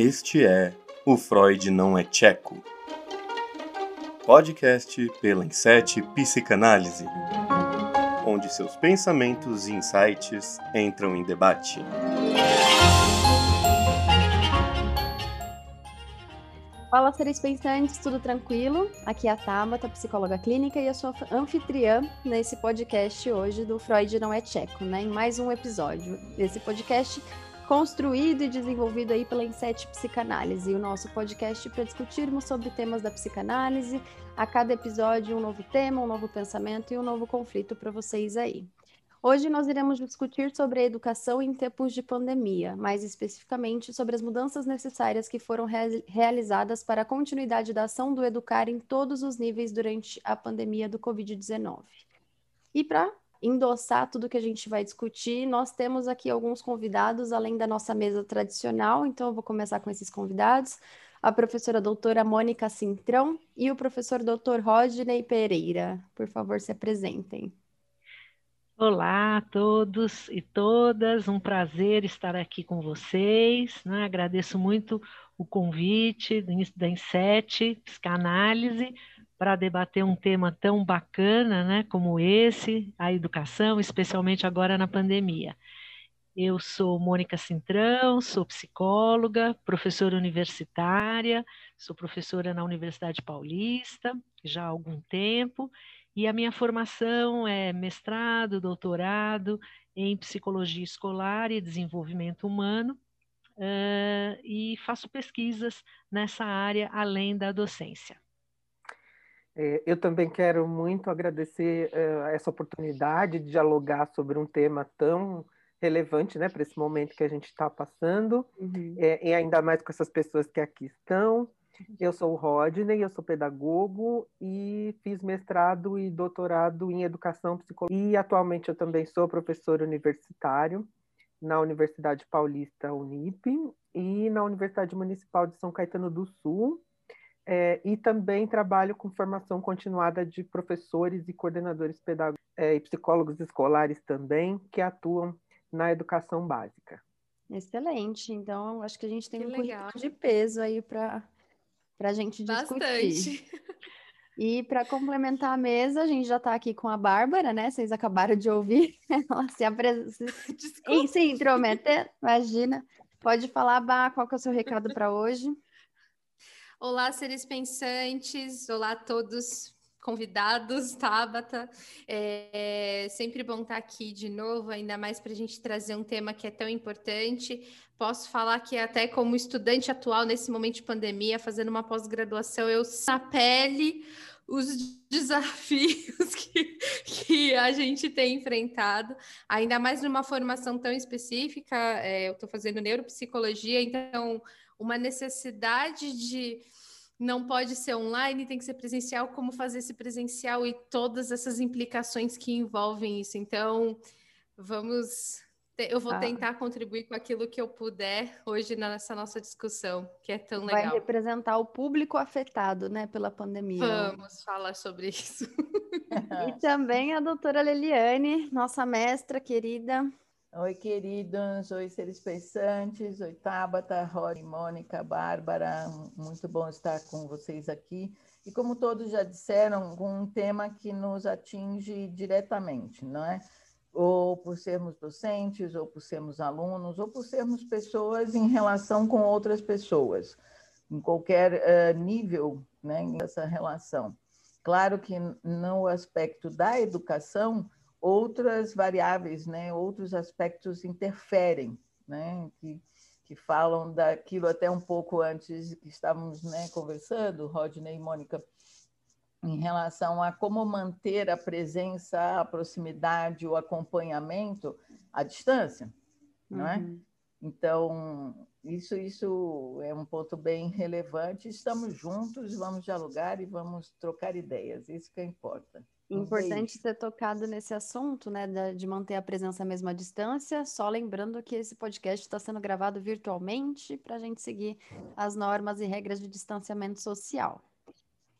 Este é O Freud Não é Tcheco. Podcast pela Inset Psicanálise, onde seus pensamentos e insights entram em debate. Fala, seres pensantes, tudo tranquilo? Aqui é a Tabata, psicóloga clínica, e eu sou anfitriã nesse podcast hoje do Freud Não é Tcheco, né? Em mais um episódio desse podcast construído e desenvolvido aí pela Inset Psicanálise, o nosso podcast para discutirmos sobre temas da psicanálise. A cada episódio, um novo tema, um novo pensamento e um novo conflito para vocês aí. Hoje nós iremos discutir sobre a educação em tempos de pandemia, mais especificamente sobre as mudanças necessárias que foram re realizadas para a continuidade da ação do educar em todos os níveis durante a pandemia do Covid-19. E para endossar tudo que a gente vai discutir, nós temos aqui alguns convidados, além da nossa mesa tradicional, então eu vou começar com esses convidados, a professora doutora Mônica Cintrão e o professor doutor Rodney Pereira. Por favor, se apresentem. Olá a todos e todas, um prazer estar aqui com vocês, né? agradeço muito o convite da Inset Psicanálise, para debater um tema tão bacana né, como esse, a educação, especialmente agora na pandemia. Eu sou Mônica Cintrão, sou psicóloga, professora universitária, sou professora na Universidade Paulista já há algum tempo, e a minha formação é mestrado, doutorado em psicologia escolar e desenvolvimento humano, uh, e faço pesquisas nessa área além da docência. É, eu também quero muito agradecer uh, essa oportunidade de dialogar sobre um tema tão relevante né, para esse momento que a gente está passando, uhum. é, e ainda mais com essas pessoas que aqui estão. Eu sou o Rodney, eu sou pedagogo e fiz mestrado e doutorado em educação psicológica. E atualmente eu também sou professor universitário na Universidade Paulista Unip e na Universidade Municipal de São Caetano do Sul, é, e também trabalho com formação continuada de professores e coordenadores pedagógicos é, e psicólogos escolares também, que atuam na educação básica. Excelente. Então, acho que a gente tem que um legal. de peso aí para a gente discutir. Bastante. E para complementar a mesa, a gente já está aqui com a Bárbara, né? Vocês acabaram de ouvir. Ela se apresenta. Se intrometer, imagina. Pode falar, Bá, qual que é o seu recado para hoje? Olá, seres pensantes, olá a todos convidados, Tabata. É, sempre bom estar aqui de novo, ainda mais para a gente trazer um tema que é tão importante. Posso falar que até como estudante atual nesse momento de pandemia, fazendo uma pós-graduação, eu na pele os desafios que, que a gente tem enfrentado, ainda mais numa formação tão específica. É, eu estou fazendo neuropsicologia, então uma necessidade de não pode ser online, tem que ser presencial, como fazer esse presencial e todas essas implicações que envolvem isso. Então, vamos. Eu vou ah. tentar contribuir com aquilo que eu puder hoje nessa nossa discussão, que é tão legal. Vai representar o público afetado, né, pela pandemia. Vamos falar sobre isso. e também a doutora Leliane, nossa mestra querida. Oi, queridos, oi, seres pensantes, oi, Tabata, Rory, Mônica, Bárbara, muito bom estar com vocês aqui. E como todos já disseram, um tema que nos atinge diretamente, não é? Ou por sermos docentes, ou por sermos alunos, ou por sermos pessoas em relação com outras pessoas, em qualquer uh, nível né, nessa relação. Claro que no aspecto da educação, outras variáveis, né, outros aspectos interferem, né, que, que falam daquilo até um pouco antes que estávamos né, conversando, Rodney e Mônica, em relação a como manter a presença, a proximidade, o acompanhamento à distância, não é? Uhum. Então, isso, isso é um ponto bem relevante. Estamos juntos, vamos dialogar e vamos trocar ideias, isso que importa. Importante ser tocado nesse assunto, né, de manter a presença mesmo à distância. Só lembrando que esse podcast está sendo gravado virtualmente para a gente seguir as normas e regras de distanciamento social.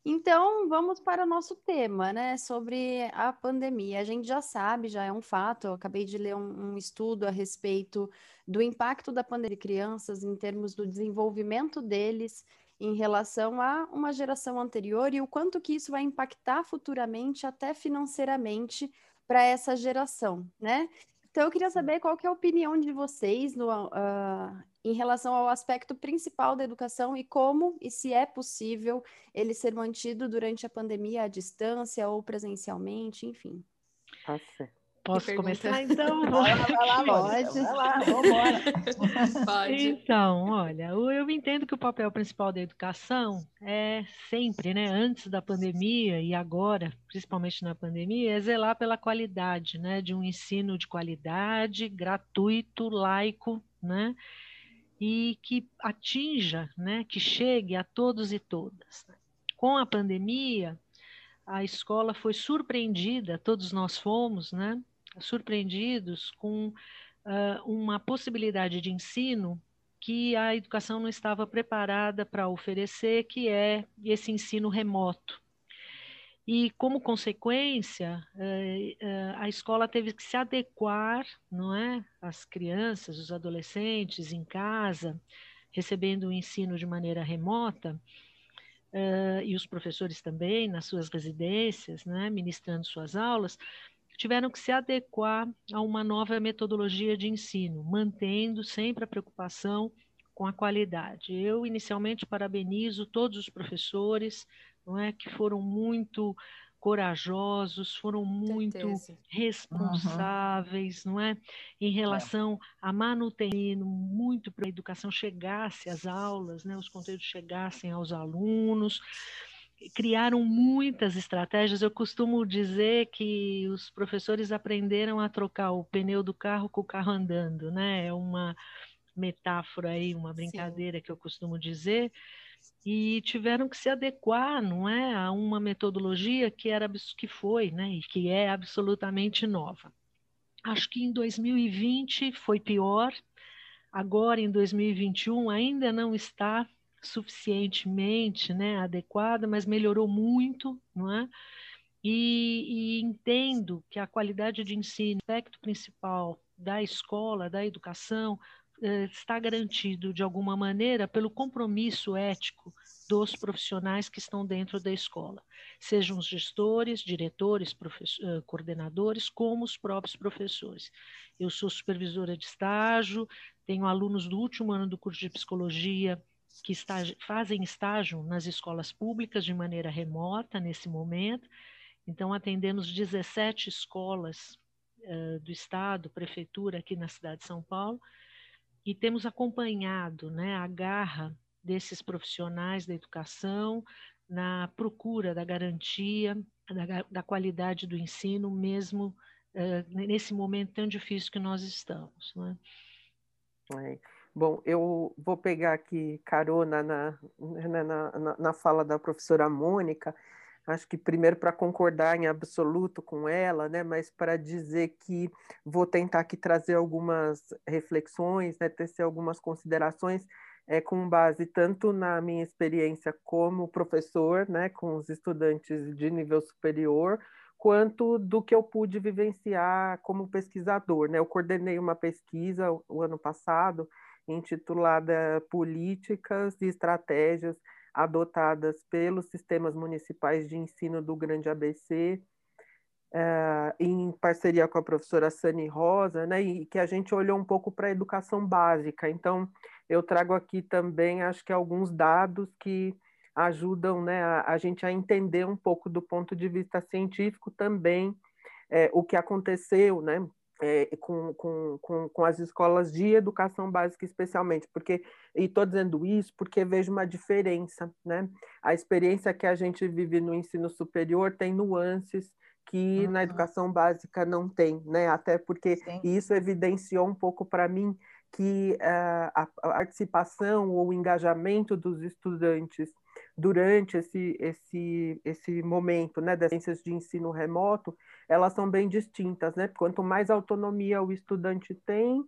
Então, vamos para o nosso tema, né, sobre a pandemia. A gente já sabe, já é um fato, eu acabei de ler um, um estudo a respeito do impacto da pandemia de crianças em termos do desenvolvimento deles em relação a uma geração anterior e o quanto que isso vai impactar futuramente, até financeiramente, para essa geração, né? Então, eu queria saber qual que é a opinião de vocês no, uh, em relação ao aspecto principal da educação e como e se é possível ele ser mantido durante a pandemia à distância ou presencialmente, enfim. Ah, Posso começar então? Vai lá, vai lá, Pode. Vai lá, vambora. Pode. Então, olha, eu entendo que o papel principal da educação é sempre, né, antes da pandemia e agora, principalmente na pandemia, é zelar pela qualidade, né, de um ensino de qualidade, gratuito, laico, né, e que atinja, né, que chegue a todos e todas. Com a pandemia, a escola foi surpreendida, todos nós fomos, né, surpreendidos com uh, uma possibilidade de ensino que a educação não estava preparada para oferecer, que é esse ensino remoto. E, como consequência, a escola teve que se adequar, não é? As crianças, os adolescentes em casa, recebendo o ensino de maneira remota, e os professores também, nas suas residências, né? ministrando suas aulas, tiveram que se adequar a uma nova metodologia de ensino, mantendo sempre a preocupação com a qualidade. Eu, inicialmente, parabenizo todos os professores não é, que foram muito corajosos, foram muito Certeza. responsáveis, uhum. não é, em relação é. à manutenção, muito para a educação chegasse às aulas, né, os conteúdos chegassem aos alunos, criaram muitas estratégias. Eu costumo dizer que os professores aprenderam a trocar o pneu do carro com o carro andando, né? É uma metáfora aí, uma brincadeira Sim. que eu costumo dizer. E tiveram que se adequar, não é, a uma metodologia que era que foi, né, e que é absolutamente nova. Acho que em 2020 foi pior. Agora em 2021 ainda não está suficientemente né, adequada, mas melhorou muito, não é? E, e, entendo que a qualidade de ensino, aspecto principal da escola, da educação, eh, está garantido de alguma maneira pelo compromisso ético dos profissionais que estão dentro da escola, sejam os gestores, diretores, eh, coordenadores, como os próprios professores. Eu sou supervisora de estágio, tenho alunos do último ano do curso de psicologia que fazem estágio nas escolas públicas de maneira remota nesse momento. Então, atendemos 17 escolas uh, do Estado, prefeitura aqui na cidade de São Paulo, e temos acompanhado né, a garra desses profissionais da educação na procura da garantia, da, da qualidade do ensino, mesmo uh, nesse momento tão difícil que nós estamos. Né? É. Bom, eu vou pegar aqui carona na, na, na, na fala da professora Mônica, acho que primeiro para concordar em absoluto com ela, né, mas para dizer que vou tentar aqui trazer algumas reflexões, né, tecer algumas considerações é, com base tanto na minha experiência como professor, né, com os estudantes de nível superior, quanto do que eu pude vivenciar como pesquisador. Né? Eu coordenei uma pesquisa o, o ano passado intitulada Políticas e Estratégias adotadas pelos sistemas municipais de ensino do Grande ABC, uh, em parceria com a professora Sani Rosa, né, e que a gente olhou um pouco para a educação básica. Então, eu trago aqui também, acho que alguns dados que ajudam né, a, a gente a entender um pouco do ponto de vista científico também é, o que aconteceu, né, é, com, com, com, com, as escolas de educação básica especialmente, porque e estou dizendo isso porque vejo uma diferença, né? A experiência que a gente vive no ensino superior tem nuances que uhum. na educação básica não tem, né? Até porque Sim. isso evidenciou um pouco para mim que uh, a, a participação ou o engajamento dos estudantes durante esse, esse, esse momento né, das ciências de ensino remoto, elas são bem distintas. Né? Quanto mais autonomia o estudante tem,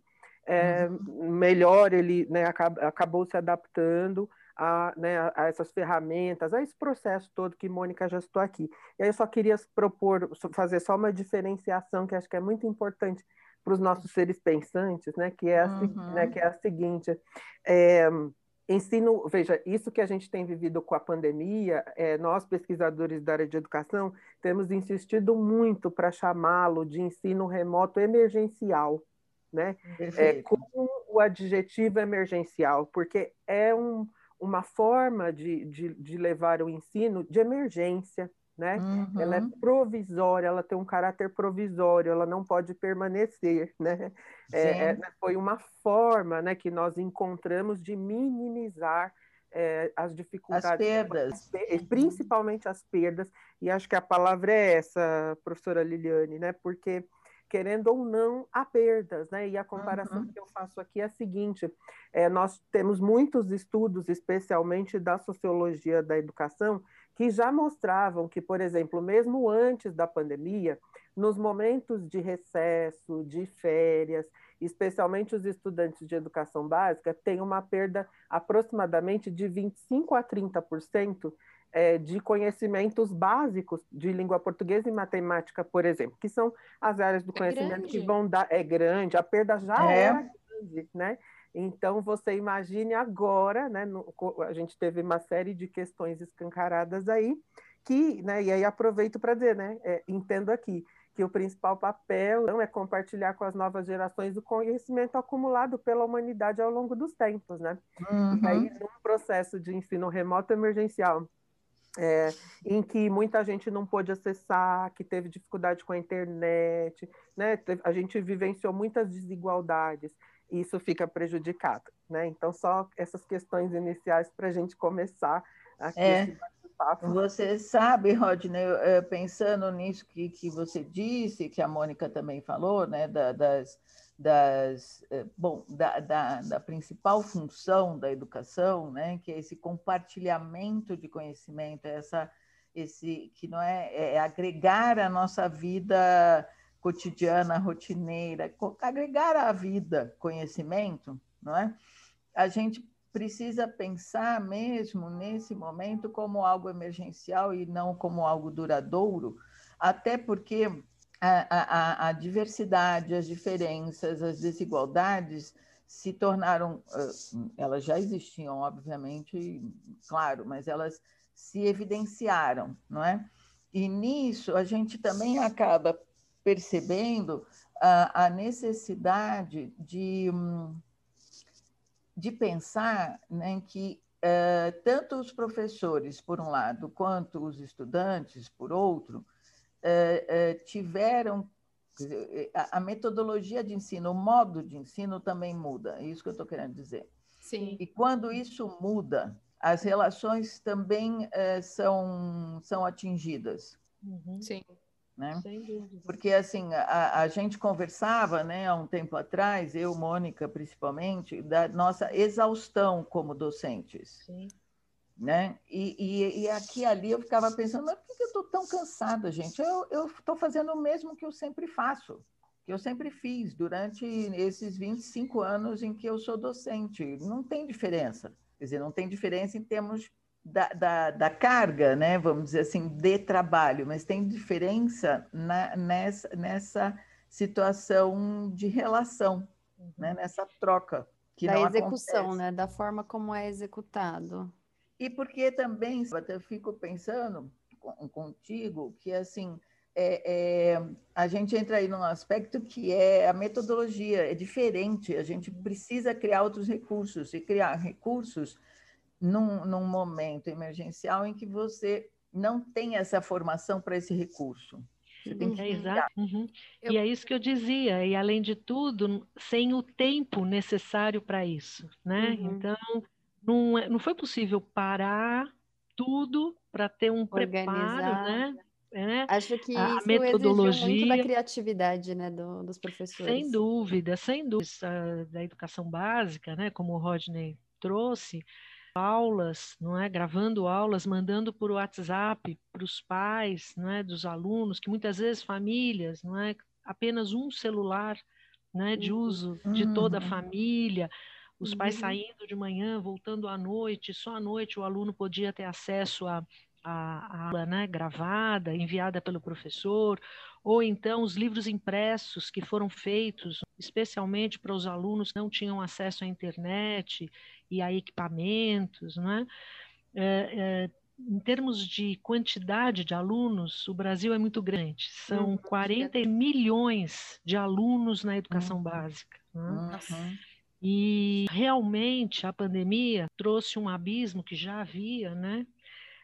é, uhum. melhor ele né, acabou se adaptando a, né, a, essas ferramentas, a esse processo todo que Mônica já citou aqui. E aí eu só queria propor, fazer só uma diferenciação que acho que é muito importante para os nossos seres pensantes, né, que é a, uhum. né, que é a seguinte, é, ensino, veja, isso que a gente tem vivido com a pandemia, é, nós pesquisadores da área de educação temos insistido muito para chamá-lo de ensino remoto emergencial, né? É, com o adjetivo emergencial, porque é um, uma forma de, de, de levar o ensino de emergência, né? Uhum. Ela é uhum. provisória, ela tem um caráter provisório, ela não pode permanecer, né? É, é, foi uma forma, né, que nós encontramos de minimizar é, as dificuldades, as perdas, principalmente as perdas. E acho que a palavra é essa, professora Liliane, né? Porque querendo ou não, há perdas, né? E a comparação uhum. que eu faço aqui é a seguinte: é, nós temos muitos estudos, especialmente da sociologia da educação, que já mostravam que, por exemplo, mesmo antes da pandemia, nos momentos de recesso, de férias, especialmente os estudantes de educação básica, têm uma perda aproximadamente de 25 a 30% é, de conhecimentos básicos de língua portuguesa e matemática, por exemplo, que são as áreas do é conhecimento que vão dar. É grande, a perda já é. era grande, né? Então, você imagine agora, né? No, a gente teve uma série de questões escancaradas aí, que, né? E aí aproveito para dizer, né? É, entendo aqui que o principal papel não é compartilhar com as novas gerações o conhecimento acumulado pela humanidade ao longo dos tempos, né? Uhum. E aí, uhum. num processo de ensino remoto emergencial, é, em que muita gente não pôde acessar, que teve dificuldade com a internet, né? A gente vivenciou muitas desigualdades isso fica prejudicado, né? Então, só essas questões iniciais para a gente começar aqui é. esse você sabe, Rodney, pensando nisso que, que você disse, que a Mônica também falou, né, das, das, eh, bom, da, da, da, principal função da educação, né, que é esse compartilhamento de conhecimento, essa, esse que não é, é agregar a nossa vida cotidiana, rotineira, agregar à vida conhecimento, não é? A gente precisa pensar mesmo nesse momento como algo emergencial e não como algo duradouro, até porque a, a, a diversidade, as diferenças, as desigualdades se tornaram, elas já existiam, obviamente, claro, mas elas se evidenciaram, não é? E nisso a gente também acaba percebendo a, a necessidade de, de pensar né, que uh, tanto os professores, por um lado, quanto os estudantes, por outro, eh, eh, tiveram eh, a metodologia de ensino, o modo de ensino também muda, é isso que eu estou querendo dizer. Sim. E quando isso muda, as relações também são, são atingidas. Uhum. Sim. Né? Porque assim a, a, gente conversava, né, há um tempo atrás, eu, Mônica, principalmente, da nossa exaustão como docentes. Sim. Né? E, e, e aqui ali eu ficava pensando, mas por que eu estou tão cansada, gente? Eu estou fazendo o mesmo que eu sempre faço, que eu sempre fiz durante esses 25 anos em que eu sou docente. Não tem diferença. Quer dizer, não tem diferença em termos da, da, da carga, né? vamos dizer assim, de trabalho, mas tem diferença na, nessa, nessa situação de relação, né? nessa troca. Que da execução, acontece. né? da forma como é executado. E porque também, eu fico pensando contigo que, assim, é, é, a gente entra aí num aspecto que é a metodologia, é diferente, a gente precisa criar outros recursos, e criar recursos num, num momento emergencial em que você não tem essa formação para esse recurso. É, exato. Uhum. Eu... E é isso que eu dizia, e além de tudo, sem o tempo necessário para isso, né? Uhum. Então, não, é, não foi possível parar tudo para ter um Organizar. preparo, né? É, Acho que a isso metodologia muito da criatividade né, do, dos professores. Sem dúvida, sem dúvida. Da educação básica, né, como o Rodney trouxe, aulas, não é? Gravando aulas, mandando por WhatsApp para os pais, não é? Dos alunos, que muitas vezes famílias, não é? Apenas um celular, não é? De uhum. uso de toda a uhum. família os uhum. pais saindo de manhã, voltando à noite, só à noite o aluno podia ter acesso a a, aula né, gravada, enviada pelo professor, ou então os livros impressos que foram feitos especialmente para os alunos que não tinham acesso à internet e a equipamentos, né? É, é, em termos de quantidade de alunos, o Brasil é muito grande. São 40 uhum. milhões de alunos na educação uhum. básica. Né? Uhum. E realmente a pandemia trouxe um abismo que já havia, né?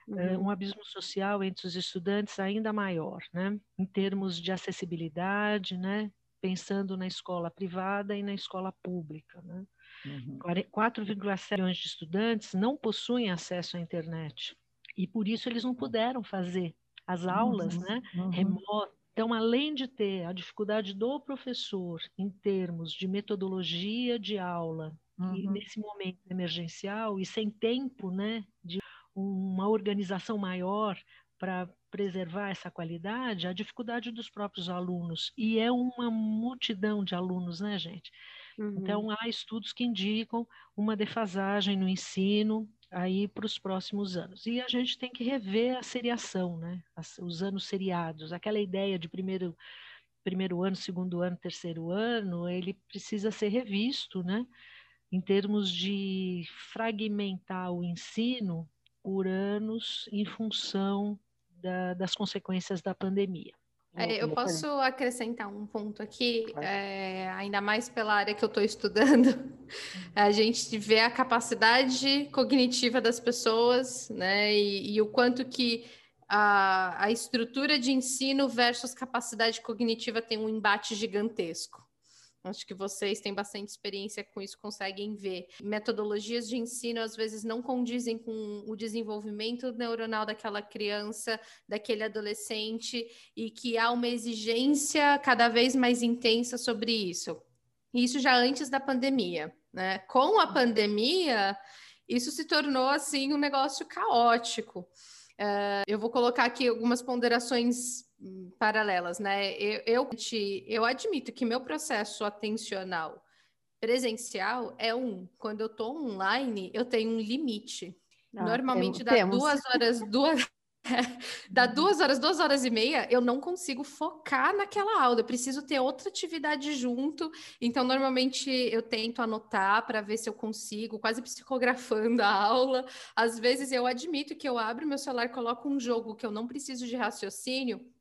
Uhum. um abismo social entre os estudantes ainda maior, né? em termos de acessibilidade, né? pensando na escola privada e na escola pública. Né? Uhum. 4,7 milhões de estudantes não possuem acesso à internet e por isso eles não puderam fazer as aulas uhum. né, uhum. remotas. Então, além de ter a dificuldade do professor em termos de metodologia de aula, uhum. e nesse momento emergencial e sem tempo né, de uma organização maior para preservar essa qualidade, a dificuldade dos próprios alunos. E é uma multidão de alunos, né, gente? Uhum. Então, há estudos que indicam uma defasagem no ensino aí para os próximos anos. E a gente tem que rever a seriação, né? os anos seriados. Aquela ideia de primeiro, primeiro ano, segundo ano, terceiro ano, ele precisa ser revisto, né? Em termos de fragmentar o ensino por anos em função da, das consequências da pandemia. É, eu posso acrescentar um ponto aqui, é, ainda mais pela área que eu estou estudando. A gente vê a capacidade cognitiva das pessoas, né? E, e o quanto que a, a estrutura de ensino versus capacidade cognitiva tem um embate gigantesco. Acho que vocês têm bastante experiência com isso, conseguem ver. Metodologias de ensino às vezes não condizem com o desenvolvimento neuronal daquela criança, daquele adolescente, e que há uma exigência cada vez mais intensa sobre isso. Isso já antes da pandemia. Né? Com a pandemia, isso se tornou assim um negócio caótico. Uh, eu vou colocar aqui algumas ponderações paralelas, né? Eu, eu, eu admito que meu processo atencional presencial é um. Quando eu estou online, eu tenho um limite. Ah, Normalmente dá duas horas, duas, dá duas horas, duas horas e meia, eu não consigo focar naquela aula. Eu preciso ter outra atividade junto. Então, normalmente eu tento anotar para ver se eu consigo, quase psicografando a aula. Às vezes eu admito que eu abro meu celular, coloco um jogo que eu não preciso de raciocínio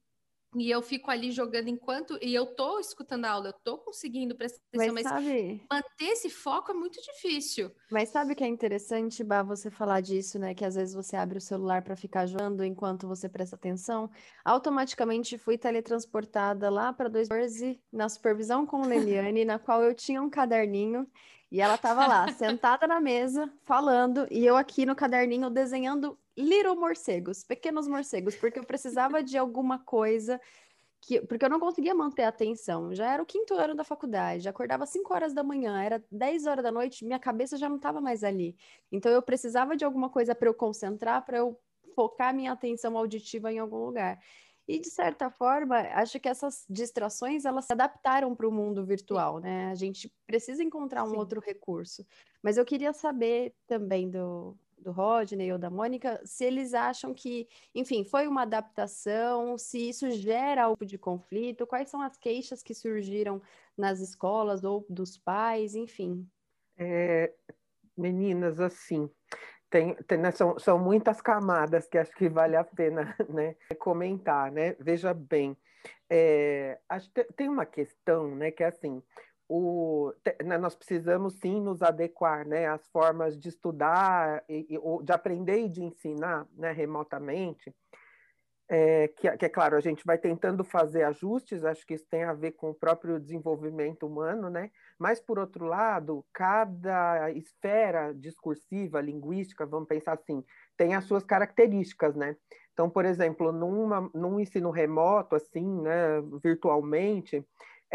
e eu fico ali jogando enquanto e eu tô escutando a aula, eu tô conseguindo prestar atenção, mas, mas sabe... manter esse foco é muito difícil. Mas sabe o que é interessante, Bah, você falar disso, né? Que às vezes você abre o celular para ficar jogando enquanto você presta atenção. Automaticamente fui teletransportada lá para 2014 na supervisão com Leliane, na qual eu tinha um caderninho e ela estava lá, sentada na mesa, falando, e eu aqui no caderninho desenhando little morcegos, pequenos morcegos, porque eu precisava de alguma coisa que, porque eu não conseguia manter a atenção. Já era o quinto ano da faculdade, acordava às 5 horas da manhã, era 10 horas da noite, minha cabeça já não estava mais ali. Então eu precisava de alguma coisa para eu concentrar, para eu focar minha atenção auditiva em algum lugar. E de certa forma, acho que essas distrações elas se adaptaram para o mundo virtual, né? A gente precisa encontrar um Sim. outro recurso. Mas eu queria saber também do, do Rodney ou da Mônica, se eles acham que, enfim, foi uma adaptação, se isso gera algo de conflito, quais são as queixas que surgiram nas escolas ou dos pais, enfim. É, meninas, assim, tem, tem, né, são, são muitas camadas que acho que vale a pena né, comentar, né? Veja bem, é, acho que tem uma questão, né, que é assim, o, né, nós precisamos sim nos adequar né, às formas de estudar, e, e, de aprender e de ensinar né, remotamente, é, que, que, é claro, a gente vai tentando fazer ajustes, acho que isso tem a ver com o próprio desenvolvimento humano, né? Mas, por outro lado, cada esfera discursiva, linguística, vamos pensar assim, tem as suas características, né? Então, por exemplo, numa, num ensino remoto, assim, né, virtualmente,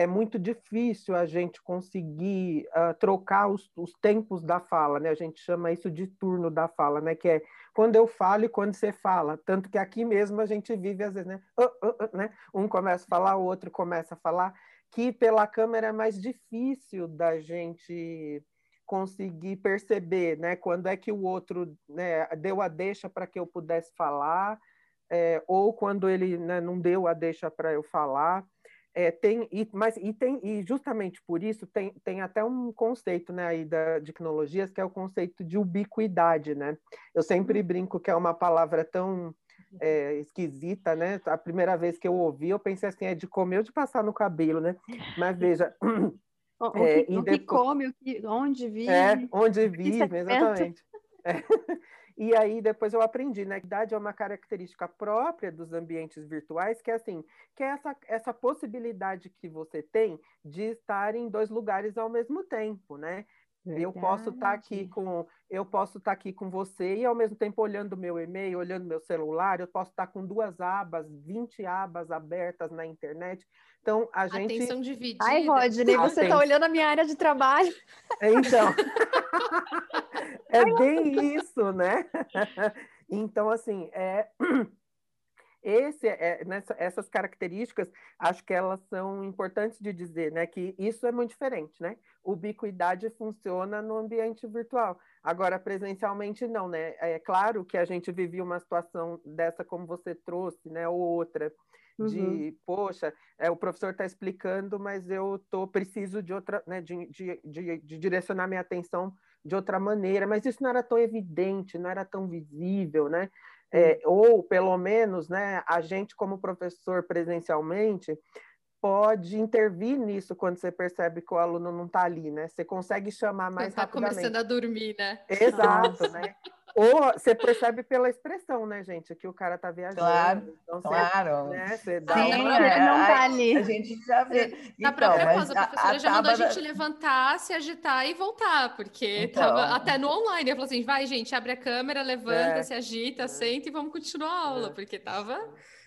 é muito difícil a gente conseguir uh, trocar os, os, tempos da fala, né? A gente chama isso de turno da fala, né? Que é quando eu falo e quando você fala. Tanto que aqui mesmo a gente vive às vezes, né? Uh, uh, né? Um começa a falar, o outro começa a falar, que pela câmera é mais difícil da gente conseguir perceber, né, quando é que o outro né, deu a deixa para que eu pudesse falar, é, ou quando ele né, não deu a deixa para eu falar. É, tem, e, mas, e, tem, e justamente por isso tem, tem até um conceito né, aí da, de que é o conceito de ubiquidade. Né? Eu sempre brinco que é uma palavra tão é, esquisita, né? A primeira vez que eu ouvi, eu pensei assim, é de comer ou de passar no cabelo, né? Mas veja. O, o, é, que, o depois... que, come, o que, onde vive. É, onde vive, exatamente. É. E aí depois eu aprendi, né? Idade é uma característica própria dos ambientes virtuais, que é assim, que é essa, essa possibilidade que você tem de estar em dois lugares ao mesmo tempo, né? Verdade. Eu posso estar tá aqui com eu posso estar tá aqui com você e ao mesmo tempo olhando meu e-mail, olhando meu celular, eu posso estar tá com duas abas, 20 abas abertas na internet. Então a gente Atenção dividida. Ai, Rodney, você está olhando a minha área de trabalho. Então. é bem isso, né? Então assim, é esse, é, nessa, essas características, acho que elas são importantes de dizer, né? Que isso é muito diferente, né? Ubiquidade funciona no ambiente virtual. Agora, presencialmente, não, né? É claro que a gente vivia uma situação dessa como você trouxe, né? Ou outra, de, uhum. poxa, é, o professor está explicando, mas eu tô, preciso de outra, né? De, de, de, de direcionar minha atenção de outra maneira, mas isso não era tão evidente, não era tão visível, né? É, ou pelo menos né, a gente, como professor presencialmente, pode intervir nisso quando você percebe que o aluno não está ali, né? Você consegue chamar mais tá rapidamente. começando a dormir, né? Exato, né? Ou você percebe pela expressão, né, gente? Que o cara tá viajando. Claro, então, claro. Você, né, você dá Sim, uma... é, não tá ali. A gente já vê. Na então, própria pausa, a professora a, já mandou a gente levantar, se agitar e voltar, porque então... tava até no online. Eu falou assim: vai, gente, abre a câmera, levanta, é. se agita, senta e vamos continuar a aula, é. porque tava.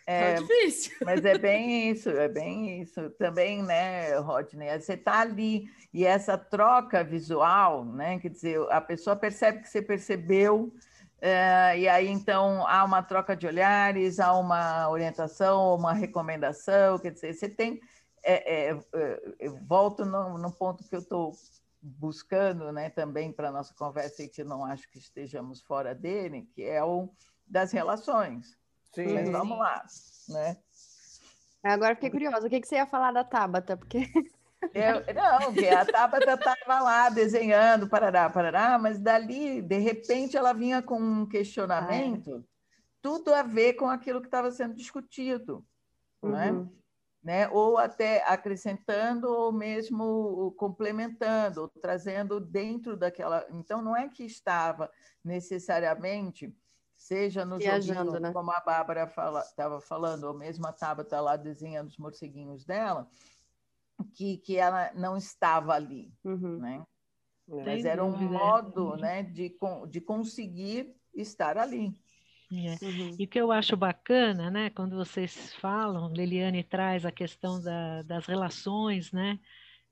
É, difícil. Mas é bem isso, é bem isso. Também, né, Rodney, você está ali e essa troca visual, né, quer dizer, a pessoa percebe que você percebeu, é, e aí então há uma troca de olhares, há uma orientação, uma recomendação, quer dizer, você tem. É, é, é eu volto no, no ponto que eu estou buscando né, também para a nossa conversa e que não acho que estejamos fora dele, que é o das relações. Sim. Mas vamos lá, né? Agora fiquei curiosa, o que, que você ia falar da Tabata? Porque... Eu, não, porque a Tabata estava lá desenhando, parará, parará, mas dali, de repente, ela vinha com um questionamento, ah, tudo a ver com aquilo que estava sendo discutido, é? Uhum. Né? ou até acrescentando, ou mesmo complementando, ou trazendo dentro daquela. Então, não é que estava necessariamente seja no Viajando, joguinho, né? como a Bárbara estava fala, falando, ou mesmo a Tabata lá desenhando os morceguinhos dela, que, que ela não estava ali, uhum. né? Mas era um modo né, de, de conseguir estar ali. É. Uhum. E o que eu acho bacana, né, quando vocês falam, Liliane traz a questão da, das relações, né,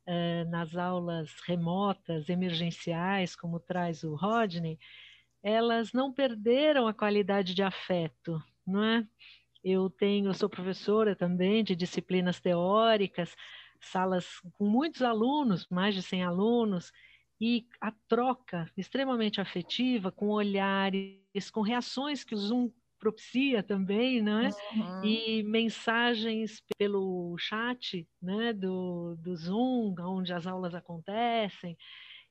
eh, nas aulas remotas, emergenciais, como traz o Rodney, elas não perderam a qualidade de afeto, não é? Eu tenho, eu sou professora também de disciplinas teóricas, salas com muitos alunos, mais de 100 alunos, e a troca extremamente afetiva, com olhares, com reações que o Zoom propicia também, né? Uhum. E mensagens pelo chat, né, do, do Zoom, onde as aulas acontecem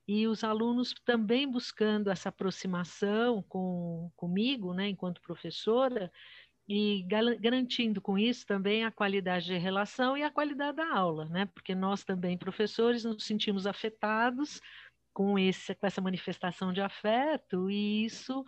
e os alunos também buscando essa aproximação com, comigo, né, enquanto professora, e garantindo com isso também a qualidade de relação e a qualidade da aula, né, porque nós também, professores, nos sentimos afetados com, esse, com essa manifestação de afeto, e isso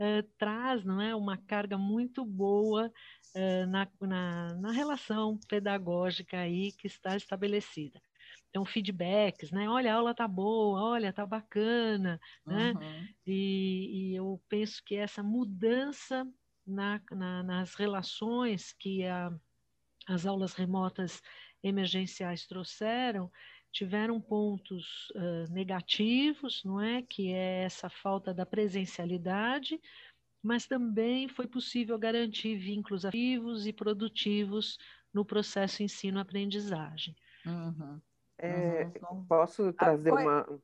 eh, traz não é, uma carga muito boa eh, na, na, na relação pedagógica aí que está estabelecida. Então, feedbacks, né? Olha, a aula tá boa, olha, tá bacana, né? Uhum. E, e, eu penso que essa mudança na, na, nas relações que a, as aulas remotas emergenciais trouxeram tiveram pontos uh, negativos, não é? Que é essa falta da presencialidade, mas também foi possível garantir vínculos ativos e produtivos no processo ensino-aprendizagem. Uhum. É, uhum. Posso trazer ah, uma.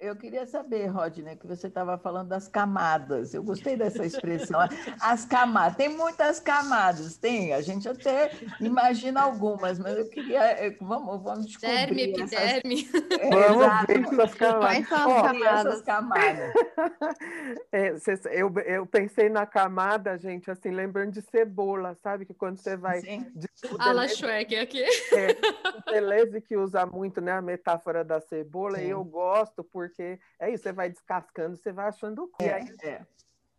Eu queria saber, Rodney, que você estava falando das camadas. Eu gostei dessa expressão. As camadas. Tem muitas camadas, tem. A gente até imagina algumas, mas eu queria. Vamos, vamos descobrir. Derme, epiderme. Essas... É, vamos ver essas camadas. Quais são as camadas? Essas camadas. É, eu, eu pensei na camada, gente, assim, lembrando de cebola, sabe? Que quando você vai. A la Schweck aqui. É, o Deleuze que usa muito né, a metáfora da cebola, Sim. e eu gosto porque é isso, você vai descascando, você vai achando coisa. É, é.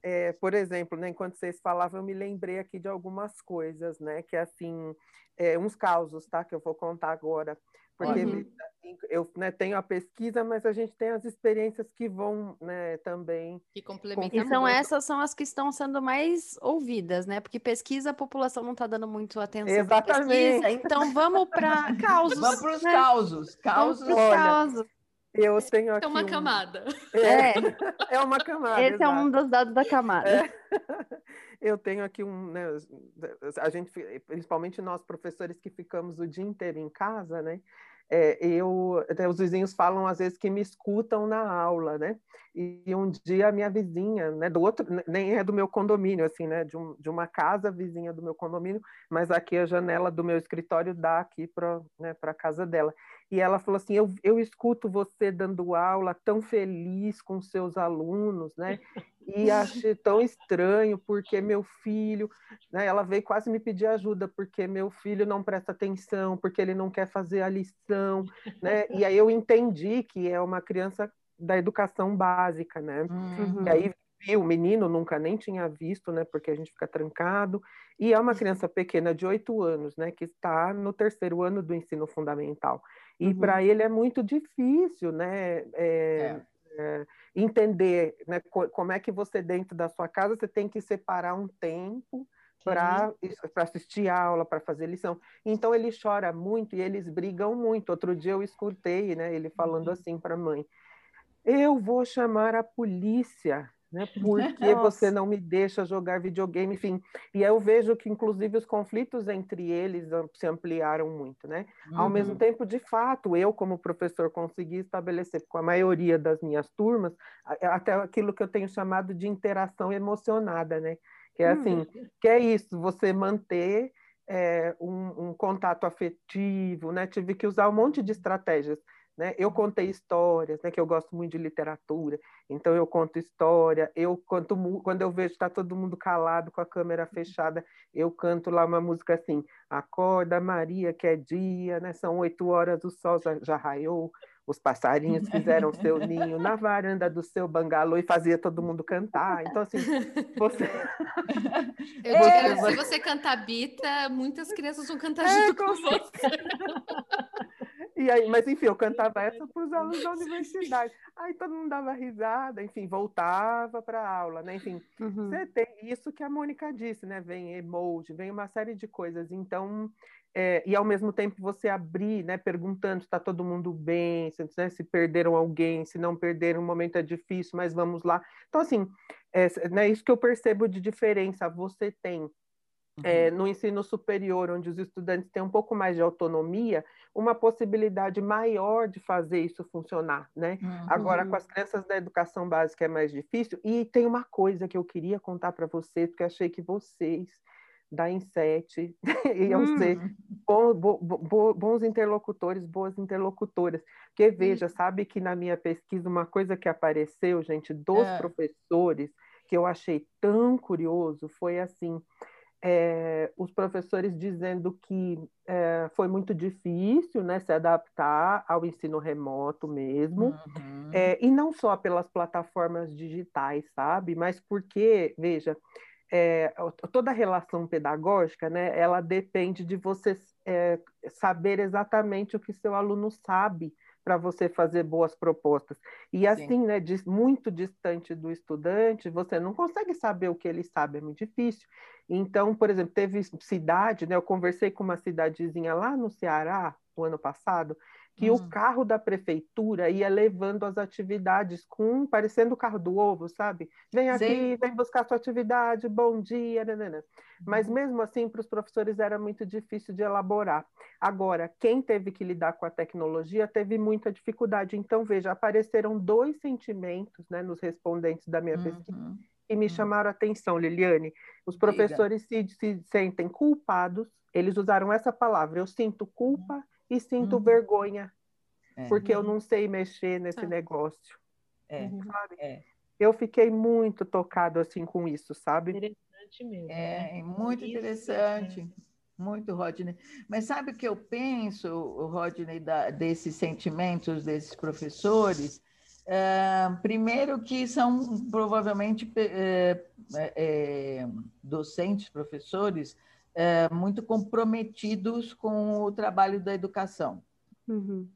É, por exemplo, né, enquanto vocês falavam, eu me lembrei aqui de algumas coisas, né? Que assim, é, uns causos, tá? Que eu vou contar agora. Porque uhum. eu né, tenho a pesquisa, mas a gente tem as experiências que vão né, também. Que complementam. E são essas são as que estão sendo mais ouvidas, né? Porque pesquisa a população não está dando muito atenção. Exatamente. Pesquisa, então vamos para causos. Vamos para os né? causos. Causos. Olha, causos. Eu tenho aqui. É uma um... camada. É, é uma camada. Esse exato. é um dos dados da camada. É. Eu tenho aqui um. Né, a gente, principalmente nós professores que ficamos o dia inteiro em casa, né? É, eu, os vizinhos falam às vezes que me escutam na aula, né? E um dia a minha vizinha, né, do outro, nem é do meu condomínio, assim, né, de, um, de uma casa vizinha do meu condomínio, mas aqui a janela do meu escritório dá aqui para né, a casa dela. E ela falou assim: eu, eu escuto você dando aula tão feliz com seus alunos, né? E achei tão estranho porque meu filho, né? Ela veio quase me pedir ajuda porque meu filho não presta atenção, porque ele não quer fazer a lição, né? E aí eu entendi que é uma criança da educação básica, né? Uhum. E aí vi, o menino nunca nem tinha visto, né? Porque a gente fica trancado. E é uma criança pequena de oito anos, né? Que está no terceiro ano do ensino fundamental. E uhum. para ele é muito difícil, né? É, é. É, entender né, como é que você, dentro da sua casa, você tem que separar um tempo para assistir aula, para fazer lição. Então ele chora muito e eles brigam muito. Outro dia eu escutei né, ele falando uhum. assim para a mãe: Eu vou chamar a polícia né? Porque você não me deixa jogar videogame, enfim. E eu vejo que, inclusive, os conflitos entre eles se ampliaram muito, né? Uhum. Ao mesmo uhum. tempo, de fato, eu, como professor, consegui estabelecer com a maioria das minhas turmas até aquilo que eu tenho chamado de interação emocionada, né? Que é assim, uhum. que é isso, você manter é, um, um contato afetivo, né? Tive que usar um monte de estratégias né? Eu contei histórias, né? que eu gosto muito de literatura, então eu conto história. Eu canto, quando eu vejo está todo mundo calado com a câmera fechada, eu canto lá uma música assim: Acorda, Maria, que é dia, né? São oito horas, o sol já, já raiou, os passarinhos fizeram seu ninho na varanda do seu bangalô e fazia todo mundo cantar. Então, assim, você. Eu digo, se você cantar Bita, muitas crianças vão cantar é, junto com, com você. E aí, mas enfim, eu cantava essa para os alunos da universidade. Aí todo mundo dava risada, enfim, voltava para a aula, né? Enfim, uhum. você tem isso que a Mônica disse, né? Vem emoji, vem uma série de coisas. Então, é, e ao mesmo tempo você abrir, né? Perguntando se está todo mundo bem, se, né, se perderam alguém, se não perderam, um momento é difícil, mas vamos lá. Então, assim, é né, isso que eu percebo de diferença. Você tem é, uhum. no ensino superior, onde os estudantes têm um pouco mais de autonomia, uma possibilidade maior de fazer isso funcionar, né? Uhum. Agora, com as crianças da educação básica é mais difícil. E tem uma coisa que eu queria contar para vocês, porque achei que vocês da Inset iam uhum. ser bons, bons interlocutores, boas interlocutoras. Porque, veja, sabe que na minha pesquisa, uma coisa que apareceu, gente, dos é. professores, que eu achei tão curioso, foi assim é, os professores dizendo que é, foi muito difícil né, se adaptar ao ensino remoto mesmo, uhum. é, e não só pelas plataformas digitais, sabe, mas porque, veja, toda relação pedagógica, né, ela depende de você saber exatamente o que seu aluno sabe, para você fazer boas propostas. E assim, né, muito distante do estudante, você não consegue saber o que ele sabe, é muito difícil. Então, por exemplo, teve cidade, né, eu conversei com uma cidadezinha lá no Ceará, o ano passado, que uhum. o carro da prefeitura ia levando as atividades com parecendo o carro do ovo, sabe? Vem aqui, Sim. vem buscar sua atividade, bom dia, nanana. Mas uhum. mesmo assim, para os professores era muito difícil de elaborar. Agora, quem teve que lidar com a tecnologia teve muita dificuldade. Então, veja, apareceram dois sentimentos né, nos respondentes da minha uhum. pesquisa que me uhum. chamaram a atenção, Liliane. Os professores se, se, sentem culpados, eles usaram essa palavra, eu sinto culpa e sinto uhum. vergonha, é. porque eu não sei mexer nesse ah. negócio. É. Sabe? É. Eu fiquei muito tocado assim com isso, sabe? Interessante mesmo. É, né? muito interessante. Muito, Rodney. Mas sabe o que eu penso, Rodney, da, desses sentimentos desses professores? Uh, primeiro que são provavelmente é, é, docentes, professores, é, muito comprometidos com o trabalho da educação, uhum.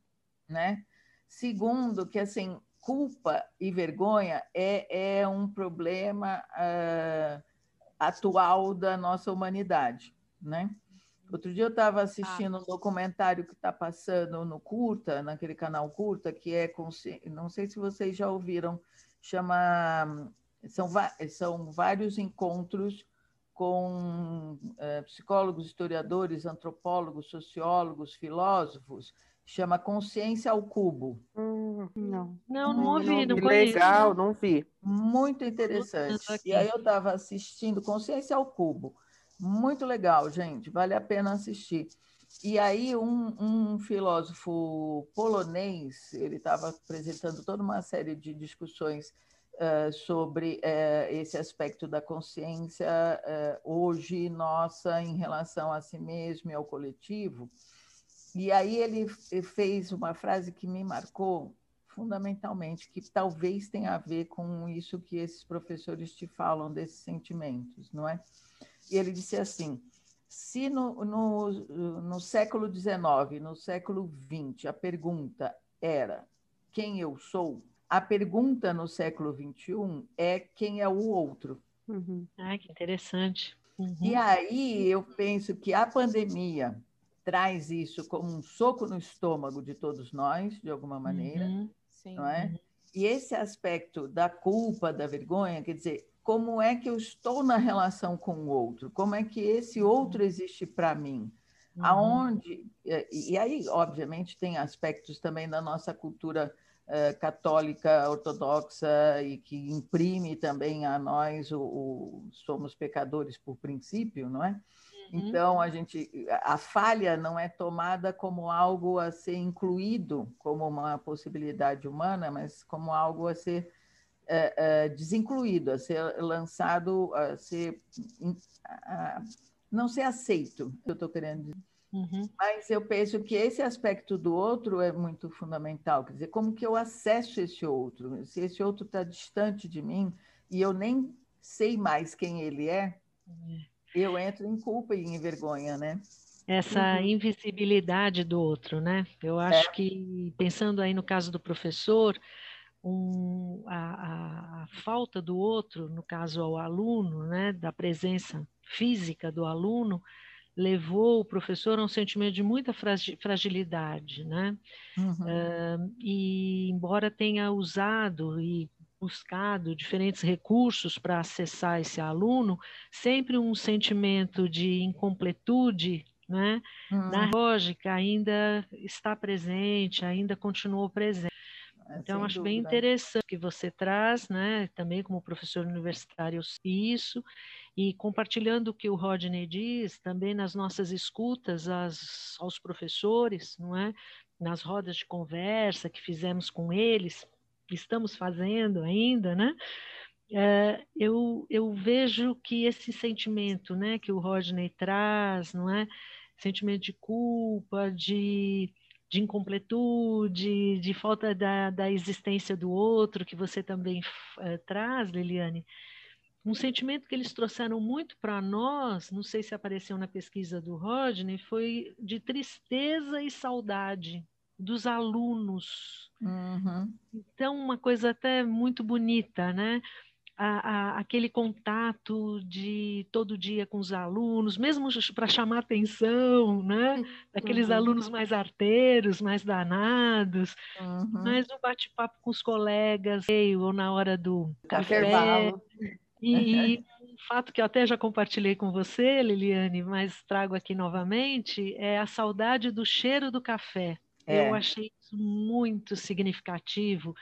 né? Segundo, que assim culpa e vergonha é, é um problema uh, atual da nossa humanidade, né? Outro dia eu estava assistindo ah. um documentário que está passando no Curta, naquele canal Curta, que é, não sei se vocês já ouviram, chama são, são vários encontros com é, psicólogos, historiadores, antropólogos, sociólogos, filósofos, chama Consciência ao Cubo. Hum, não. Não, não ouvi, não, não Legal, não vi. Muito interessante. E aí eu estava assistindo Consciência ao Cubo. Muito legal, gente, vale a pena assistir. E aí um, um filósofo polonês, ele estava apresentando toda uma série de discussões uh, sobre uh, esse aspecto da consciência uh, hoje nossa em relação a si mesmo e ao coletivo. E aí ele fez uma frase que me marcou fundamentalmente, que talvez tenha a ver com isso que esses professores te falam desses sentimentos, não é? E ele disse assim: se no, no, no século XIX, no século XX, a pergunta era quem eu sou, a pergunta no século XXI é quem é o outro. Uhum. Ah, que interessante. Uhum. E aí eu penso que a pandemia traz isso como um soco no estômago de todos nós, de alguma maneira, uhum. não é? Uhum. E esse aspecto da culpa, da vergonha, quer dizer, como é que eu estou na relação com o outro? Como é que esse outro existe para mim? Uhum. Aonde e aí, obviamente, tem aspectos também da nossa cultura católica ortodoxa e que imprime também a nós o, o, somos pecadores por princípio, não é? Uhum. Então a gente a falha não é tomada como algo a ser incluído como uma possibilidade humana, mas como algo a ser é, é, desincluído, a ser lançado, a ser a, não ser aceito. Eu estou querendo dizer. Uhum. Mas eu penso que esse aspecto do outro é muito fundamental. Quer dizer, como que eu acesso esse outro? Se esse outro está distante de mim e eu nem sei mais quem ele é, é, eu entro em culpa e em vergonha, né? Essa uhum. invisibilidade do outro, né? Eu acho é. que, pensando aí no caso do professor, um, a, a, a, falta do outro, no caso ao aluno, né, da presença física do aluno, levou o professor a um sentimento de muita fragilidade, né? Uhum. Uh, e embora tenha usado e buscado diferentes recursos para acessar esse aluno, sempre um sentimento de incompletude, né? Uhum. Na lógica ainda está presente, ainda continuou presente. É, então, acho dúvida. bem interessante que você traz, né, também como professor universitário, isso, e compartilhando o que o Rodney diz, também nas nossas escutas às, aos professores, não é? Nas rodas de conversa que fizemos com eles, estamos fazendo ainda, né? É, eu, eu vejo que esse sentimento, né, que o Rodney traz, não é? Sentimento de culpa, de, de incompletude, de falta da, da existência do outro, que você também é, traz, Liliane, um sentimento que eles trouxeram muito para nós, não sei se apareceu na pesquisa do Rodney, foi de tristeza e saudade dos alunos. Uhum. Então, uma coisa até muito bonita, né? A, a, aquele contato de todo dia com os alunos, mesmo para chamar atenção, né? Daqueles uhum. alunos mais arteiros, mais danados, uhum. mas um bate-papo com os colegas, ou na hora do café. E, e um fato que eu até já compartilhei com você, Liliane, mas trago aqui novamente, é a saudade do cheiro do café. É. Eu achei muito significativo,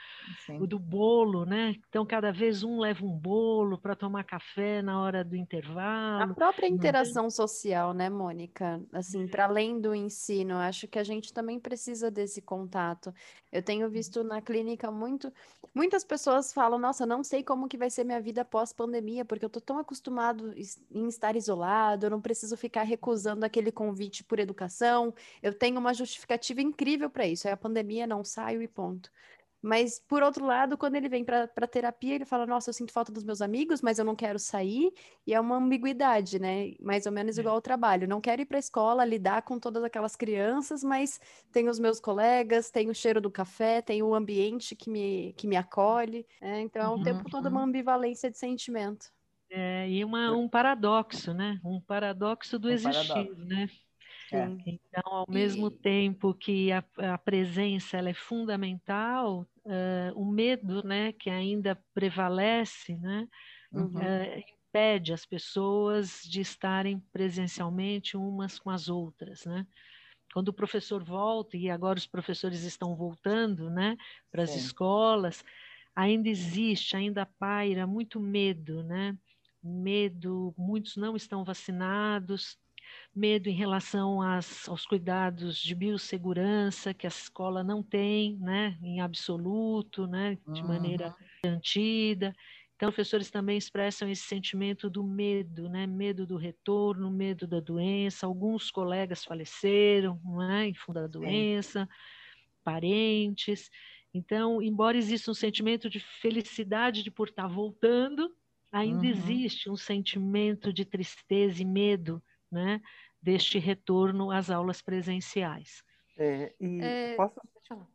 Sim. o do bolo, né? Então, cada vez um leva um bolo para tomar café na hora do intervalo. A própria interação social, né, Mônica? Assim, para além do ensino, acho que a gente também precisa desse contato. Eu tenho visto na clínica muito, muitas pessoas falam, nossa, não sei como que vai ser minha vida pós-pandemia, porque eu tô tão acostumado em estar isolado, eu não preciso ficar recusando aquele convite por educação. Eu tenho uma justificativa incrível para isso. É a pandemia pandemia, não saio e ponto. Mas, por outro lado, quando ele vem para terapia, ele fala: Nossa, eu sinto falta dos meus amigos, mas eu não quero sair. E é uma ambiguidade, né? Mais ou menos é. igual ao trabalho. Não quero ir para a escola, lidar com todas aquelas crianças, mas tem os meus colegas, tem o cheiro do café, tem o ambiente que me, que me acolhe. Né? Então, é o uhum, tempo todo uma uhum. ambivalência de sentimento. É, e uma, um paradoxo, né? Um paradoxo do um existir, paradoxo. né? É. Então, ao mesmo e... tempo que a, a, presença ela é fundamental, uh, o medo, né, que ainda prevalece, né, uhum. uh, impede as pessoas de estarem presencialmente umas com as outras, né? Quando o professor volta e agora os professores estão voltando, né, para as escolas, ainda existe, ainda paira muito medo, né? Medo, muitos não estão vacinados, medo em relação às, aos cuidados de biossegurança que a escola não tem, né, em absoluto, né, de uhum. maneira garantida. Então, professores também expressam esse sentimento do medo, né? Medo do retorno, medo da doença. Alguns colegas faleceram, não é? Em fundo da doença, parentes. Então, embora exista um sentimento de felicidade de por estar voltando, ainda uhum. existe um sentimento de tristeza e medo, né? deste retorno às aulas presenciais. É, e é... posso,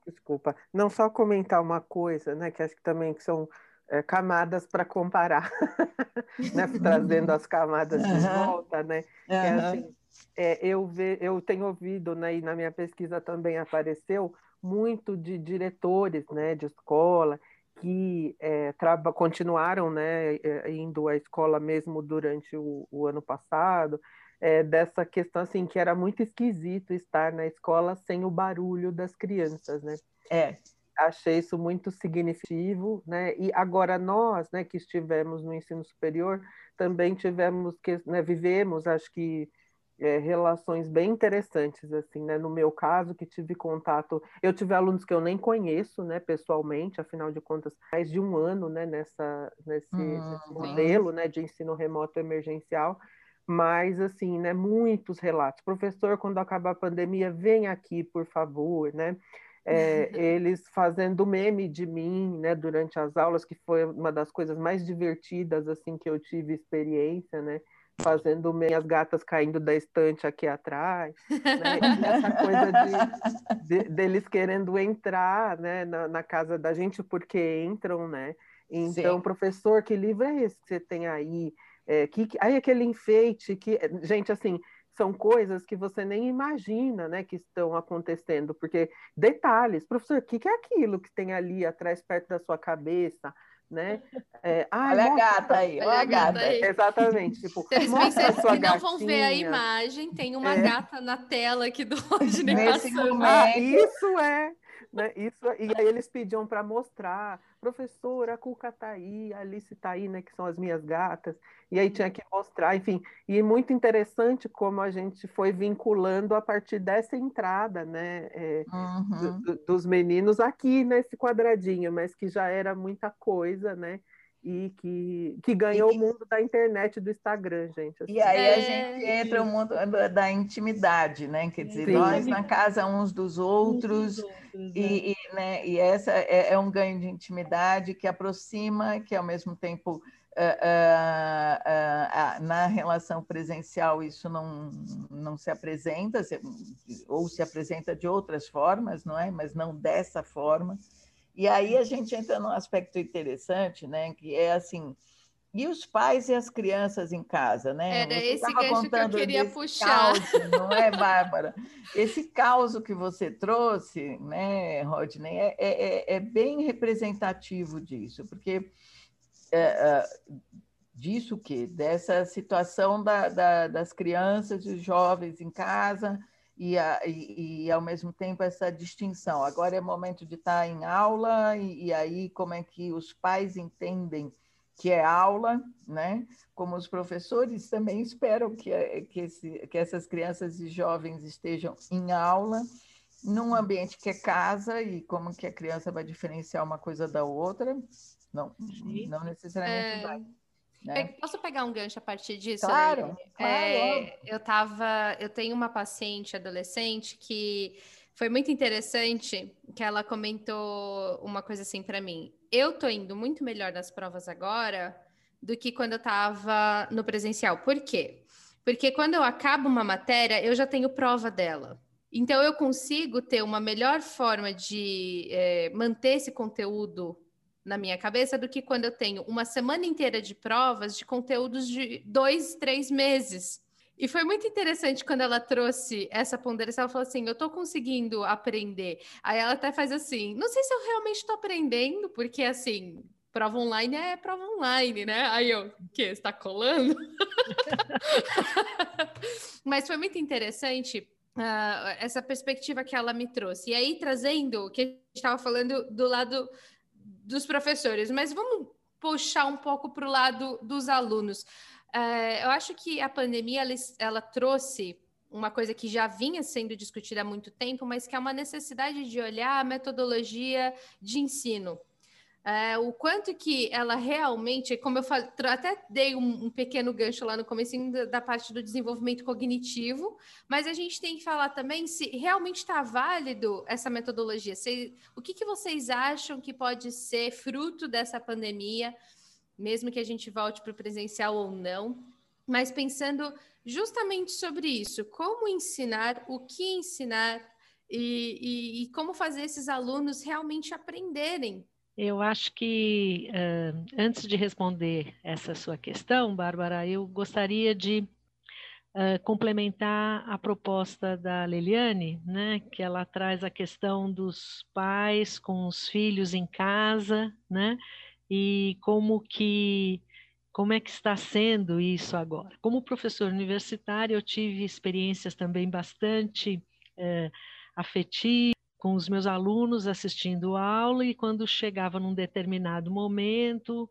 desculpa, não só comentar uma coisa, né, que acho que também que são é, camadas para comparar, né, trazendo as camadas de volta, né, uhum. é assim, é, eu, ve, eu tenho ouvido, né, e na minha pesquisa também apareceu, muito de diretores, né, de escola, que é, continuaram, né, é, indo à escola mesmo durante o, o ano passado, é, dessa questão assim que era muito esquisito estar na escola sem o barulho das crianças, né? É. Achei isso muito significativo, né? E agora nós, né, que estivemos no ensino superior, também tivemos que, né, vivemos, acho que é, relações bem interessantes, assim, né? No meu caso, que tive contato, eu tive alunos que eu nem conheço, né, pessoalmente, afinal de contas, mais de um ano, né, nessa, nesse, hum, nesse modelo, né, de ensino remoto emergencial, mas assim, né, muitos relatos. Professor, quando acabar a pandemia, vem aqui, por favor, né? É, eles fazendo meme de mim, né, durante as aulas, que foi uma das coisas mais divertidas assim que eu tive experiência, né? Fazendo minhas gatas caindo da estante aqui atrás, né? Essa coisa de, de, deles querendo entrar, né, na, na, casa da gente porque entram, né? Então, Sim. professor, que livro é esse que você tem aí? É, que, aí aquele enfeite que, gente, assim, são coisas que você nem imagina, né, que estão acontecendo, porque detalhes, professor, o que, que é aquilo que tem ali atrás, perto da sua cabeça? Né? É, olha a gata aí, olha a gata aí. Exatamente. Tipo, Vocês que não vão ver a imagem, tem uma é. gata na tela aqui do Rodney passando. Ah, isso é, né? Isso, e aí eles pediam para mostrar, professora, a Cuca está aí, a Alice está aí, né, que são as minhas gatas, e aí tinha que mostrar, enfim, e muito interessante como a gente foi vinculando a partir dessa entrada, né, é, uhum. do, dos meninos aqui nesse quadradinho, mas que já era muita coisa, né, e que, que ganhou e, o mundo da internet do Instagram, gente. Assim. E aí a gente entra no mundo da intimidade, né? Quer dizer, Sim. nós na casa uns dos outros, uns dos outros e, é. e, né, e essa é, é, um ganho de intimidade que aproxima, que ao mesmo tempo Uh, uh, uh, na relação presencial isso não, não se apresenta, ou se apresenta de outras formas, não é? Mas não dessa forma. E aí a gente entra num aspecto interessante, né? Que é assim, e os pais e as crianças em casa, né? Era você esse gancho que eu queria puxar. Caos, não é, Bárbara? Esse caos que você trouxe, né, Rodney, é, é, é bem representativo disso, porque é, é, disso que dessa situação da, da, das crianças e os jovens em casa e, a, e, e, ao mesmo tempo essa distinção. Agora é momento de estar em aula e, e aí como é que os pais entendem que é aula, né? Como os professores também esperam que, que, esse, que essas crianças e jovens estejam em aula, num ambiente que é casa, e como que a criança vai diferenciar uma coisa da outra? Não, não necessariamente é... vai. Né? Posso pegar um gancho a partir disso? Claro, claro. É, eu tava, eu tenho uma paciente adolescente que foi muito interessante que ela comentou uma coisa assim para mim eu tô indo muito melhor nas provas agora do que quando eu estava no presencial. Por quê? Porque quando eu acabo uma matéria, eu já tenho prova dela. Então, eu consigo ter uma melhor forma de é, manter esse conteúdo na minha cabeça do que quando eu tenho uma semana inteira de provas de conteúdos de dois, três meses. E foi muito interessante quando ela trouxe essa ponderação. Ela falou assim: Eu estou conseguindo aprender. Aí ela até faz assim: Não sei se eu realmente estou aprendendo, porque assim, prova online é prova online, né? Aí eu, o quê? Está colando? Mas foi muito interessante uh, essa perspectiva que ela me trouxe. E aí, trazendo o que a gente estava falando do lado dos professores, mas vamos puxar um pouco para o lado dos alunos. É, eu acho que a pandemia ela, ela, trouxe uma coisa que já vinha sendo discutida há muito tempo, mas que é uma necessidade de olhar a metodologia de ensino. É, o quanto que ela realmente, como eu falei, até dei um, um pequeno gancho lá no começo da, da, parte do desenvolvimento cognitivo, mas a gente tem que falar também se realmente está válido essa metodologia. Se, o que, que vocês acham que pode ser fruto dessa pandemia? mesmo que a gente volte para o presencial ou não, mas pensando justamente sobre isso, como ensinar, o que ensinar e, e, e como fazer esses alunos realmente aprenderem. Eu acho que, uh, antes de responder essa sua questão, Bárbara, eu gostaria de Uh, complementar a proposta da Leliane, né, que ela traz a questão dos pais com os filhos em casa, né, e como que como é que está sendo isso agora? Como professor universitário, eu tive experiências também bastante é, afetivas com os meus alunos assistindo aula e quando chegava num determinado momento,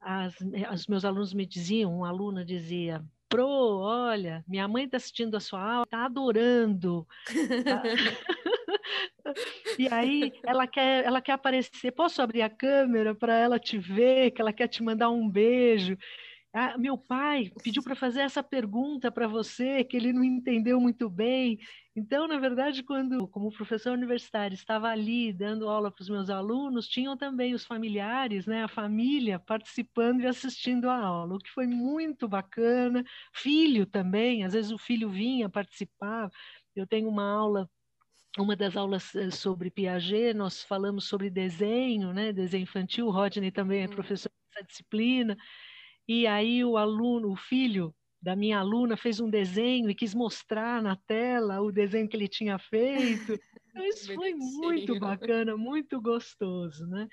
as, os meus alunos me diziam, uma aluna dizia, Pro, olha, minha mãe está assistindo a sua aula, está adorando. E aí ela quer, ela quer aparecer. Posso abrir a câmera para ela te ver? Que ela quer te mandar um beijo. Ah, meu pai pediu para fazer essa pergunta para você que ele não entendeu muito bem. Então, na verdade, quando, como professor universitário, estava ali dando aula para os meus alunos, tinham também os familiares, né, a família participando e assistindo a aula, o que foi muito bacana. Filho também, às vezes o filho vinha participar. Eu tenho uma aula uma das aulas eh, sobre Piaget, nós falamos sobre desenho, né, desenho infantil, o Rodney também é uhum. professor dessa disciplina, e aí o aluno, o filho da minha aluna fez um desenho e quis mostrar na tela o desenho que ele tinha feito. Então, isso foi muito bacana, muito gostoso, né?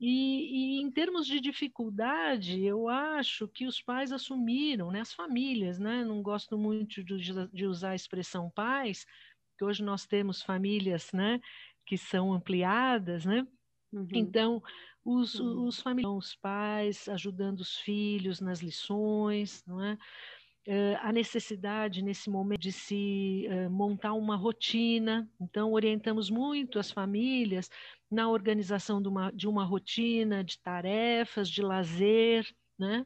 E, e, em termos de dificuldade, eu acho que os pais assumiram, né? As famílias, né? Não gosto muito de, de usar a expressão pais, que hoje nós temos famílias, né, que são ampliadas, né? Uhum. Então, os, uhum. os familiares, os pais ajudando os filhos nas lições, não é? Uh, a necessidade nesse momento de se uh, montar uma rotina. Então, orientamos muito as famílias na organização de uma, de uma rotina de tarefas, de lazer, né?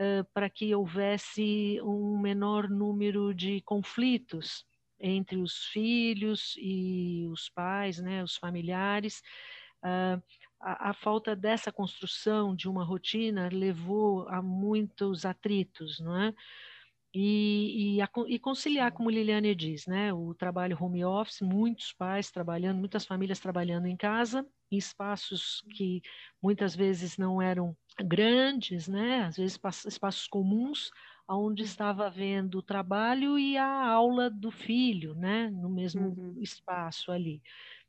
Uh, para que houvesse um menor número de conflitos entre os filhos e os pais, né, os familiares. A, a, falta dessa construção de uma rotina levou a muitos atritos, não é? E, e, a, e, conciliar, como Liliane diz, né, o trabalho home office, muitos pais trabalhando, muitas famílias trabalhando em casa, em espaços que muitas vezes não eram grandes, né? às vezes espaços comuns, onde estava havendo o trabalho e a aula do filho, né? no mesmo uhum. espaço ali.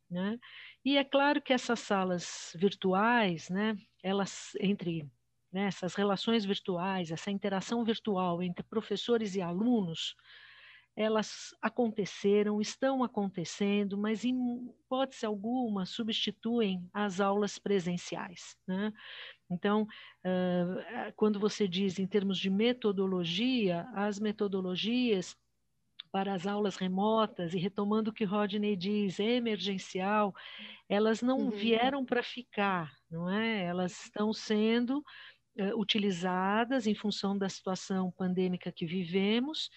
Né? E é claro que essas salas virtuais, né? elas entre né, essas relações virtuais, essa interação virtual entre professores e alunos, elas aconteceram, estão acontecendo, mas em hipótese alguma substituem as aulas presenciais. Né? Então, uh, quando você diz em termos de metodologia, as metodologias para as aulas remotas, e retomando o que Rodney diz, emergencial, elas não uhum. vieram para ficar, não é? Elas estão sendo uh, utilizadas em função da situação pandêmica que vivemos,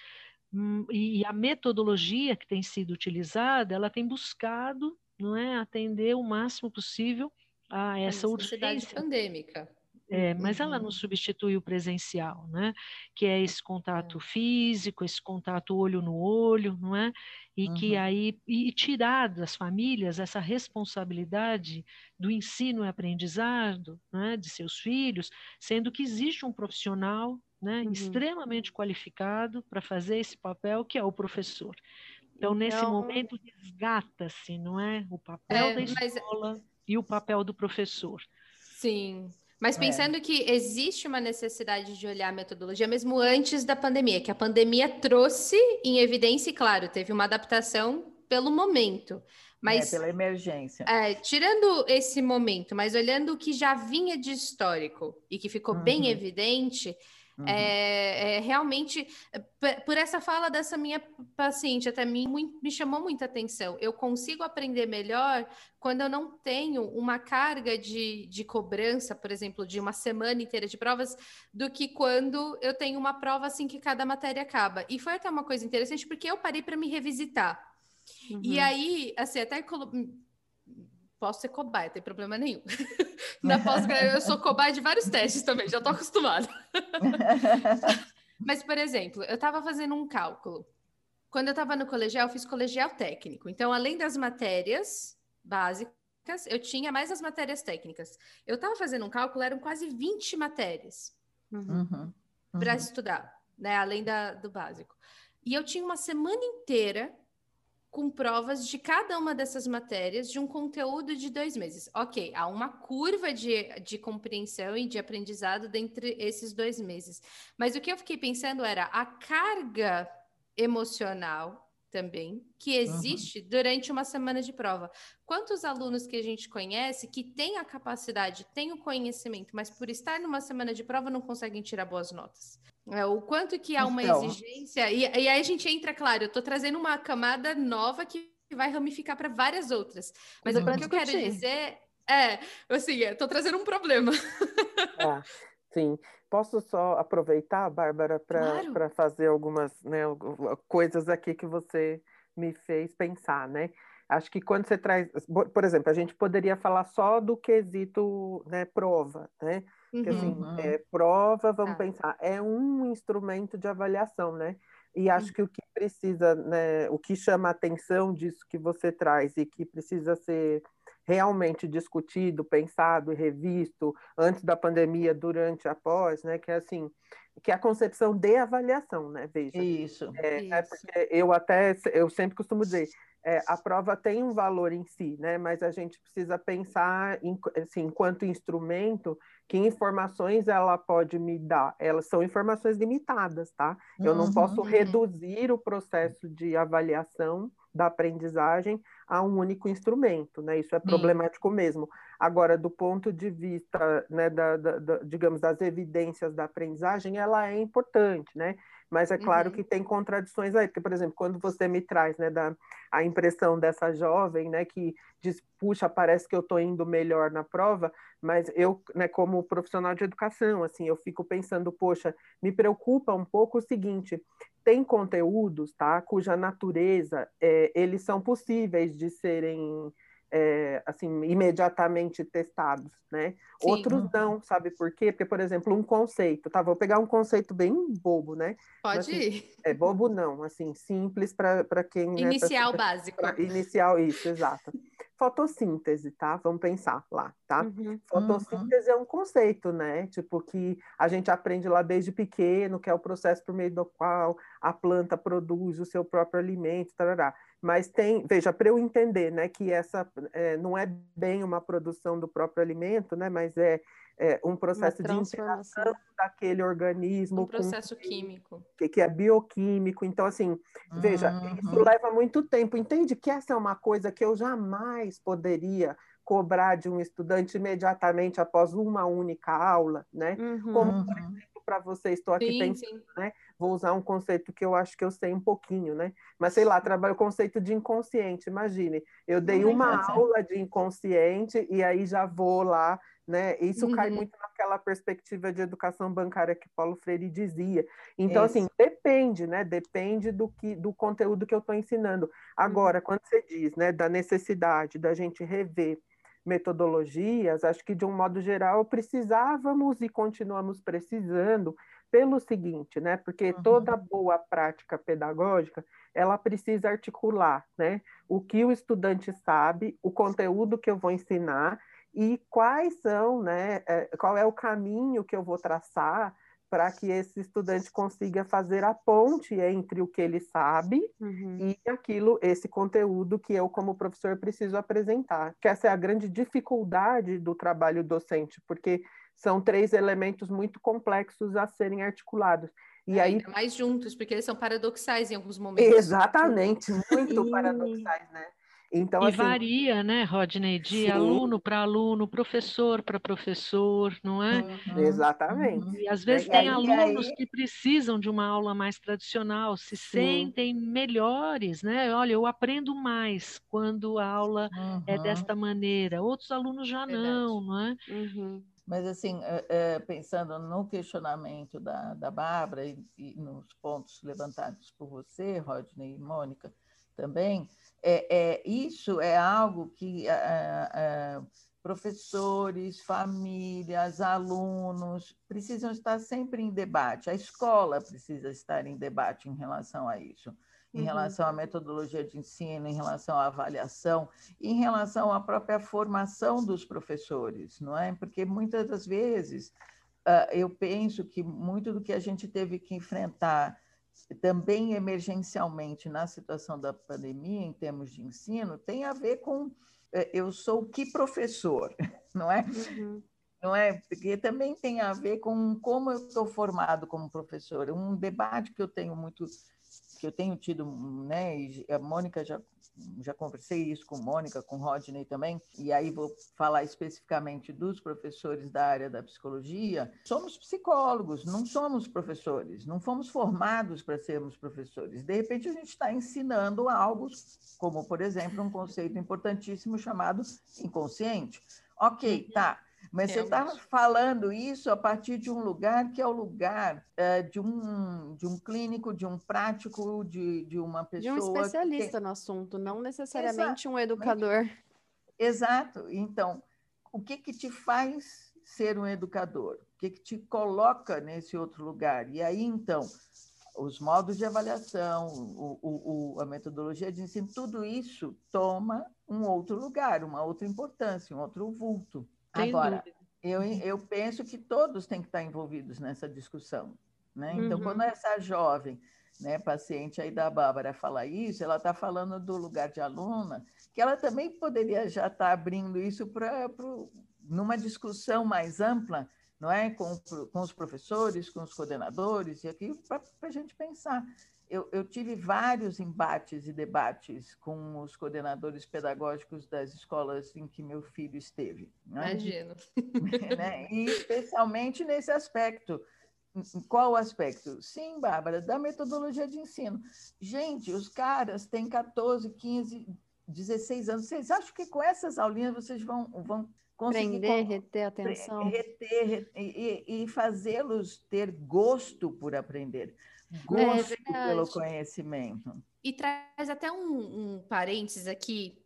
Hum, e a metodologia que tem sido utilizada, ela tem buscado, não é, atender o máximo possível a essa a urgência pandêmica. É, mas ela não uhum. substitui o presencial, né? Que é esse contato é. físico, esse contato olho no olho, não é? E uhum. que aí e tirar das famílias essa responsabilidade do ensino e aprendizado, né? De seus filhos, sendo que existe um profissional né, uhum. extremamente qualificado para fazer esse papel, que é o professor. Então, então... nesse momento, resgata-se, não é? O papel é, da escola mas... e o papel do professor. Sim. Mas é. pensando é. que existe uma necessidade de olhar a metodologia mesmo antes da pandemia, que a pandemia trouxe em evidência, e claro, teve uma adaptação pelo momento. Mas, é, pela emergência. É, tirando esse momento, mas olhando o que já vinha de histórico e que ficou uhum. bem evidente, Uhum. É, é, realmente, por essa fala dessa minha paciente, até mim me chamou muita atenção. Eu consigo aprender melhor quando eu não tenho uma carga de, de cobrança, por exemplo, de uma semana inteira de provas, do que quando eu tenho uma prova assim que cada matéria acaba. E foi até uma coisa interessante, porque eu parei para me revisitar. Uhum. E aí, assim, até posso ser cobaia, não tem problema nenhum. Na pós eu sou cobaia de vários testes também, já estou acostumada. Mas, por exemplo, eu estava fazendo um cálculo. Quando eu estava no colegial, eu fiz colegial técnico. Então, além das matérias básicas, eu tinha mais as matérias técnicas. Eu estava fazendo um cálculo, eram quase 20 matérias uhum. uhum. para uhum. estudar, né? Além da, do básico. E eu tinha uma semana inteira com provas de cada uma dessas matérias de um conteúdo de dois meses. Ok, há uma curva de, de compreensão e de aprendizado dentre esses dois meses. Mas o que eu fiquei pensando era a carga emocional também que existe uhum. durante uma semana de prova. Quantos alunos que a gente conhece que têm a capacidade, têm o conhecimento, mas por estar numa semana de prova não conseguem tirar boas notas? É, o quanto que há uma então, exigência, e, e, aí a gente entra, claro, eu estou trazendo uma camada nova que vai ramificar para várias outras. Mas o que eu quero dizer é, assim, estou trazendo um problema. Ah, sim. Posso só aproveitar, Bárbara, para claro. fazer algumas né, coisas aqui que você me fez pensar, né? Acho que quando você traz, por exemplo, a gente poderia falar só do quesito né, prova, né? Uhum. Que, assim, uhum. é, prova, vamos ah. pensar, é um instrumento de avaliação, né? E acho uhum. que o que precisa, né, o que chama a atenção disso que você traz e que precisa ser realmente discutido, pensado e revisto antes da pandemia, durante e após, né? Que é assim, que é a concepção de avaliação, né? Veja. Isso. É, isso. É porque eu até eu sempre costumo dizer, é, a prova tem um valor em si, né? Mas a gente precisa pensar, em, assim, enquanto instrumento, que informações ela pode me dar. Elas são informações limitadas, tá? Eu não posso uhum. reduzir o processo de avaliação da aprendizagem a um único instrumento, né? Isso é problemático Sim. mesmo. Agora, do ponto de vista, né, da, da, da, digamos, das evidências da aprendizagem, ela é importante, né? Mas é claro uhum. que tem contradições aí, porque, por exemplo, quando você me traz né, da, a impressão dessa jovem, né, que diz, puxa, parece que eu estou indo melhor na prova, mas eu, né, como profissional de educação, assim, eu fico pensando, poxa, me preocupa um pouco o seguinte, tem conteúdos, tá, cuja natureza, é, eles são possíveis de serem é, assim, imediatamente testados, né? Sim. Outros não, sabe por quê? Porque, por exemplo, um conceito, tá? Vou pegar um conceito bem bobo, né? Pode assim, ir. É bobo não, assim, simples para quem... Inicial né, pra, básico. Pra, inicial, isso, exato. fotossíntese, tá? Vamos pensar lá, tá? Uhum. Fotossíntese uhum. é um conceito, né? Tipo, que a gente aprende lá desde pequeno, que é o processo por meio do qual a planta produz o seu próprio alimento, tarará. Mas tem, veja, para eu entender, né, que essa é, não é bem uma produção do próprio alimento, né, mas é é, um processo de interação daquele organismo. Um processo com, químico. Que, que é bioquímico. Então, assim, veja, uhum. isso leva muito tempo. Entende que essa é uma coisa que eu jamais poderia cobrar de um estudante imediatamente após uma única aula, né? Uhum. Como, por exemplo, para você, estou aqui sim, pensando, sim. né? Vou usar um conceito que eu acho que eu sei um pouquinho, né? Mas sei lá, trabalho o conceito de inconsciente. Imagine, eu dei uma aula de inconsciente e aí já vou lá né? Isso uhum. cai muito naquela perspectiva de educação bancária que Paulo Freire dizia. Então, assim, Isso. assim, depende, né? Depende do que do conteúdo que eu estou ensinando. Agora, uhum. quando você diz, né, da necessidade da gente rever metodologias, acho que de um modo geral precisávamos e continuamos precisando pelo seguinte, né? Porque uhum. toda boa prática pedagógica, ela precisa articular, né? O que o estudante sabe, o conteúdo que eu vou ensinar e quais são, né, é, qual é o caminho que eu vou traçar para que esse estudante consiga fazer a ponte entre o que ele sabe uhum. e aquilo, esse conteúdo que eu, como professor, preciso apresentar. Que essa é a grande dificuldade do trabalho docente, porque são três elementos muito complexos a serem articulados. E é, aí mais juntos, porque eles são paradoxais em alguns momentos. Exatamente, muito paradoxais, né? Então, e assim, varia, né, Rodney, de sim. aluno para aluno, professor para professor, não é? Uhum. Exatamente. E às vezes e tem aí, alunos aí... que precisam de uma aula mais tradicional, se sim. sentem melhores, né? Olha, eu aprendo mais quando a aula uhum. é desta maneira. Outros alunos já Verdade. não, não é? Uhum. Mas, assim, é, pensando no questionamento da, da Bárbara e, e nos pontos levantados por você, Rodney e Mônica, também, é, é, isso é algo que é, professores, famílias, alunos precisam estar sempre em debate. A escola precisa estar em debate em relação a isso, em uhum. relação à metodologia de ensino, em relação à avaliação, em relação à própria formação dos professores, não é? Porque muitas das vezes uh, eu penso que muito do que a gente teve que enfrentar também emergencialmente na situação da pandemia, em termos de ensino, tem a ver com é, eu sou que professor, não é? Uhum. Não é? Porque também tem a ver com como eu estou formado como professor. Um debate que eu tenho muito que eu tenho tido, né, a Mônica já, já conversei isso com Mônica, com Rodney também, e aí vou falar especificamente dos professores da área da psicologia. Somos psicólogos, não somos professores, não fomos formados para sermos professores. De repente, a gente está ensinando algo, como, por exemplo, um conceito importantíssimo chamado inconsciente. Ok, uhum. tá. Mas é, você está falando isso a partir de um lugar que é o lugar é, de, um, de um clínico, de um prático, de, de uma pessoa. De um especialista no assunto, não necessariamente Exato. um educador. Exato. Então, o que, que te faz ser um educador? O que, que te coloca nesse outro lugar? E aí, então, os modos de avaliação, o, o, o, a metodologia de ensino, tudo isso toma um outro lugar, uma outra importância, um outro vulto. Sem Agora, eu, eu penso que todos têm que estar envolvidos nessa discussão. Né? Então, uhum. quando essa jovem né, paciente aí da Bárbara fala isso, ela está falando do lugar de aluna, que ela também poderia já estar tá abrindo isso para numa discussão mais ampla, não é, com, com os professores, com os coordenadores e aqui para a gente pensar eu, eu, tive vários embates e debates com os coordenadores pedagógicos das escolas em que meu filho esteve. Né? Imagino. né? E especialmente nesse aspecto. Qual aspecto? Sim, Bárbara, da metodologia de ensino. Gente, os caras têm 14, 15, 16 anos. Vocês acham que com essas aulinhas vocês vão, vão conseguir... Prender, reter atenção. Reter, reter e, e fazê-los ter gosto por aprender gosto é pelo conhecimento. E traz até um, um parênteses aqui,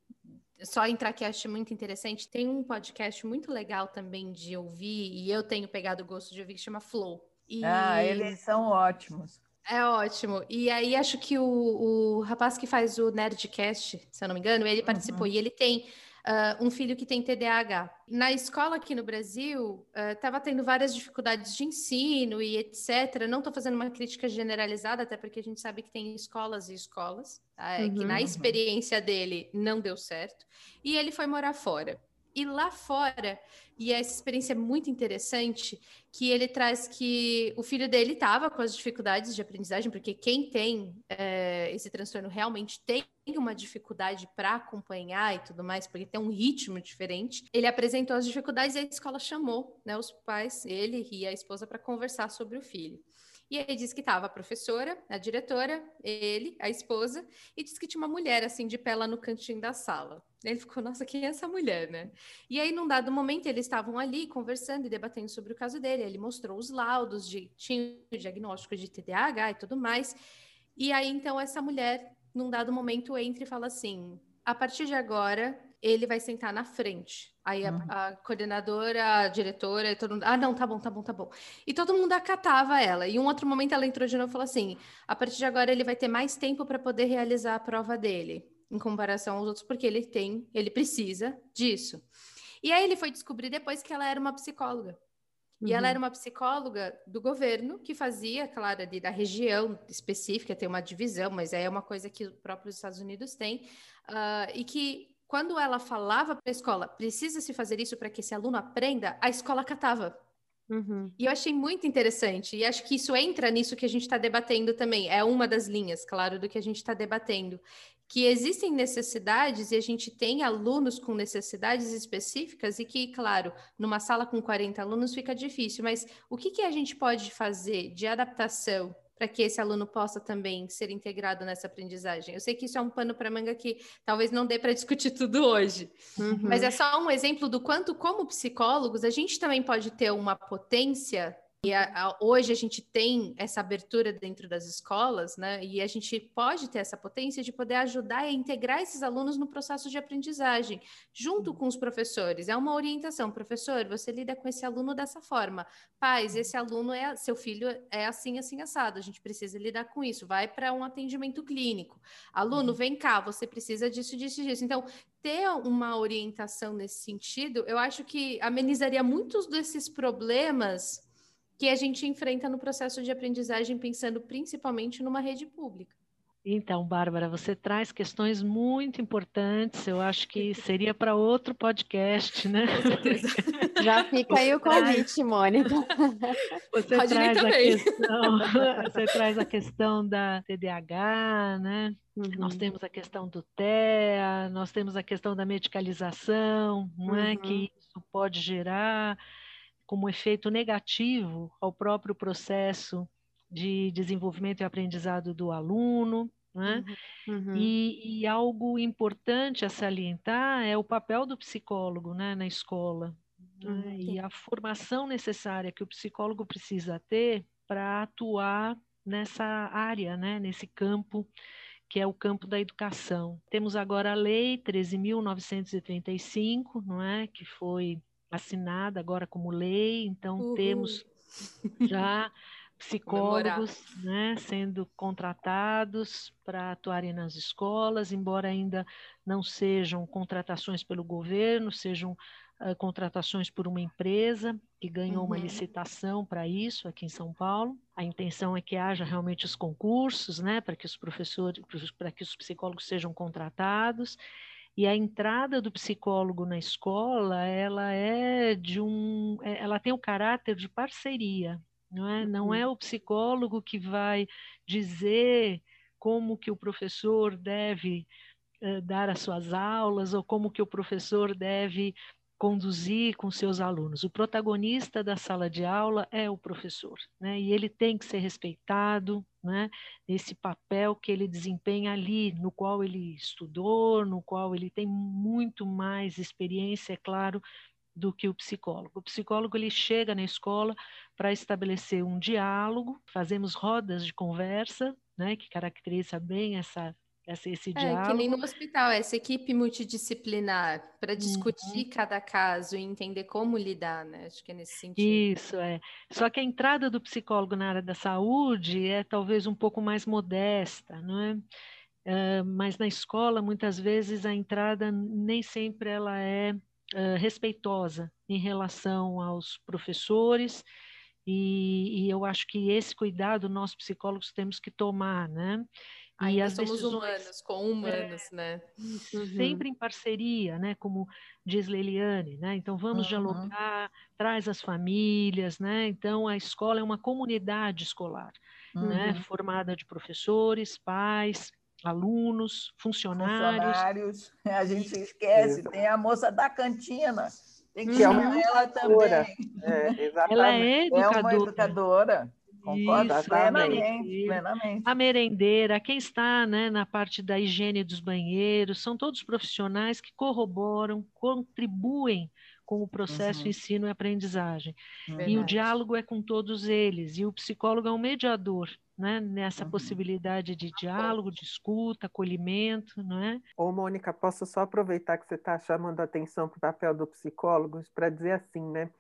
só entrar que acho muito interessante. Tem um podcast muito legal também de ouvir, e eu tenho pegado o gosto de ouvir, que chama Flow. E... Ah, eles são ótimos. É ótimo. E aí acho que o, o rapaz que faz o Nerdcast, se eu não me engano, ele participou uhum. e ele tem uh, um filho que tem TDAH. Na escola aqui no Brasil, estava uh, tendo várias dificuldades de ensino e etc. Não estou fazendo uma crítica generalizada, até porque a gente sabe que tem escolas e escolas, tá? uhum, que na experiência dele não deu certo. E ele foi morar fora. E lá fora, e essa experiência é muito interessante, que ele traz que o filho dele estava com as dificuldades de aprendizagem, porque quem tem é, esse transtorno realmente tem uma dificuldade para acompanhar e tudo mais, porque tem um ritmo diferente. Ele apresentou as dificuldades e a escola chamou né, os pais, ele e a esposa, para conversar sobre o filho. E aí disse que estava a professora, a diretora, ele, a esposa, e disse que tinha uma mulher assim de pé lá no cantinho da sala. Ele ficou, nossa, quem é essa mulher, né? E aí, num dado momento, eles estavam ali conversando e debatendo sobre o caso dele. Ele mostrou os laudos de tinha o diagnóstico de TDAH e tudo mais. E aí, então, essa mulher, num dado momento, entra e fala assim: a partir de agora, ele vai sentar na frente. Aí a, uhum. a, coordenadora, a diretora, todo mundo, ah, não, tá bom, tá bom, tá bom. E todo mundo acatava ela. E um outro momento ela entrou de novo e falou assim: a partir de agora ele vai ter mais tempo para poder realizar a prova dele, em comparação aos outros, porque ele tem, ele precisa disso. E aí ele foi descobrir depois que ela era uma psicóloga. E ela era uhum. uma psicóloga do governo que fazia, claro, ali da região específica, tem uma divisão, mas é uma coisa que os próprios Estados Unidos têm, uh, e que quando ela falava para a escola, precisa se fazer isso para que esse aluno aprenda, a escola catava. Uhum. E eu achei muito interessante, e acho que isso entra nisso que a gente está debatendo também. É uma das linhas, claro, do que a gente está debatendo. Que existem necessidades e a gente tem alunos com necessidades específicas, e que, claro, numa sala com 40 alunos fica difícil, mas o que, que a gente pode fazer de adaptação para que esse aluno possa também ser integrado nessa aprendizagem. Eu sei que isso é um pano para manga que talvez não dê para discutir tudo hoje, uhum. mas é só um exemplo do quanto, como psicólogos, a gente também pode ter uma potência e a, a, hoje a gente tem essa abertura dentro das escolas, né? E a gente pode ter essa potência de poder ajudar a integrar esses alunos no processo de aprendizagem, junto com os professores. É uma orientação, professor, você lida com esse aluno dessa forma. Pais, esse aluno é seu filho é assim, assim assado. A gente precisa lidar com isso. Vai para um atendimento clínico. Aluno, uhum. vem cá, você precisa disso, disso, disso. Então, ter uma orientação nesse sentido, eu acho que amenizaria muitos desses problemas que a gente enfrenta no processo de aprendizagem, pensando principalmente numa rede pública. Então, Bárbara, você traz questões muito importantes. Eu acho que seria para outro podcast, né? Já fica aí o convite, Mônica. Você traz, a questão, você traz a questão da TDAH, né? Uhum. Nós temos a questão do TEA, nós temos a questão da medicalização, não é? Que uhum. isso pode gerar como efeito negativo ao próprio processo de desenvolvimento e aprendizado do aluno. Né? Uhum, uhum. E, e, algo importante a salientar é o papel do psicólogo né, na escola uhum. né? e a formação necessária que o psicólogo precisa ter para atuar nessa área, né, nesse campo que é o campo da educação. Temos agora a Lei 13.935, não é, que foi assinada agora como lei, então Uhul. temos já psicólogos né, sendo contratados para atuarem nas escolas, embora ainda não sejam contratações pelo governo, sejam uh, contratações por uma empresa que ganhou uhum. uma licitação para isso aqui em São Paulo. A intenção é que haja realmente os concursos, né, para que os professores, para que os psicólogos sejam contratados e a entrada do psicólogo na escola, ela é de um, é, ela tem o caráter de parceria, não é? Não é uhum. o psicólogo que vai dizer como que o professor deve eh, dar as suas aulas ou como que o professor deve conduzir com seus alunos. O protagonista da sala de aula é o professor, né? E ele tem que ser respeitado, né? Nesse papel que ele desempenha ali, no qual ele estudou, no qual ele tem muito mais experiência, é claro, do que o psicólogo. O psicólogo ele chega na escola para estabelecer um diálogo, fazemos rodas de conversa, né, que caracteriza bem essa esse, esse é, diálogo. que nem no hospital, essa equipe multidisciplinar para discutir uhum. cada caso e entender como lidar, né? Acho que é nesse sentido. Isso, é. Só que a entrada do psicólogo na área da saúde é talvez um pouco mais modesta, não é? uh, mas na escola, muitas vezes, a entrada nem sempre ela é uh, respeitosa em relação aos professores, e, e, eu acho que esse cuidado nós psicólogos temos que tomar, né? Ainda e as somos decisões, humanos, com humanos, é, né? Uhum. Sempre em parceria, né? Como diz Leliane, né? Então vamos uhum. dialogar, traz as famílias, né? Então a escola é uma comunidade escolar, né? uhum. né? Formada de professores, pais, alunos, funcionários. Funcionários, a gente esquece, tem a moça da cantina. Tem que chamar uhum. ela também. É, ela é educadora. É uma educadora. Concordo Isso, plenamente, plenamente. A merendeira, quem está né, na parte da higiene dos banheiros, são todos profissionais que corroboram, contribuem com o processo uhum. ensino e aprendizagem. Verdade. E o diálogo é com todos eles, e o psicólogo é um mediador né, nessa uhum. possibilidade de diálogo, de escuta, acolhimento, não é? Ô, Mônica, posso só aproveitar que você está chamando a atenção para o papel do psicólogo para dizer assim, né?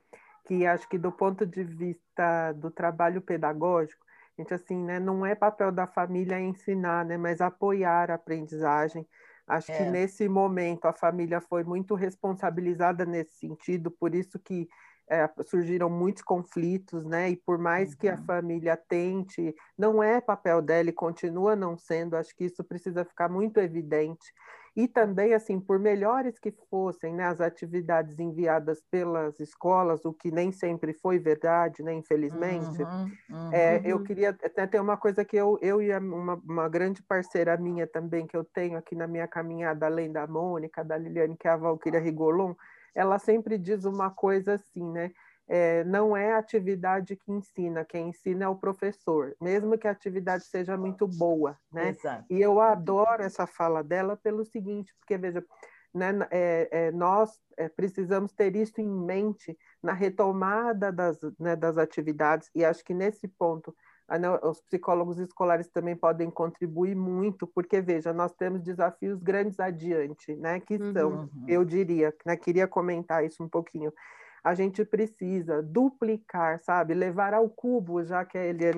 Que acho que do ponto de vista do trabalho pedagógico, gente, assim, né, não é papel da família ensinar, né, mas apoiar a aprendizagem. Acho é. que nesse momento a família foi muito responsabilizada nesse sentido, por isso que é, surgiram muitos conflitos, né? E por mais uhum. que a uhum. família tente, não é papel dela e continua não sendo, acho que isso precisa ficar muito evidente. E também, assim, por melhores que fossem né, as atividades enviadas pelas escolas, o que nem sempre foi verdade, né, infelizmente, uhum, uhum. É, eu queria até ter uma coisa que eu, eu e uma, uma grande parceira minha também, que eu tenho aqui na minha caminhada, além da Mônica, da Liliane, que é a Valquíria Rigolon, ela sempre diz uma coisa assim, né? É, não é a atividade que ensina, quem ensina é o professor, mesmo que a atividade seja muito boa, né? Exato. E eu adoro essa fala dela pelo seguinte, porque veja, né, é, é, nós é, precisamos ter isso em mente na retomada das, né, das atividades, e acho que nesse ponto os psicólogos escolares também podem contribuir muito, porque, veja, nós temos desafios grandes adiante, né, que são, uhum. eu diria, né, queria comentar isso um pouquinho, a gente precisa duplicar, sabe? Levar ao cubo, já que ele é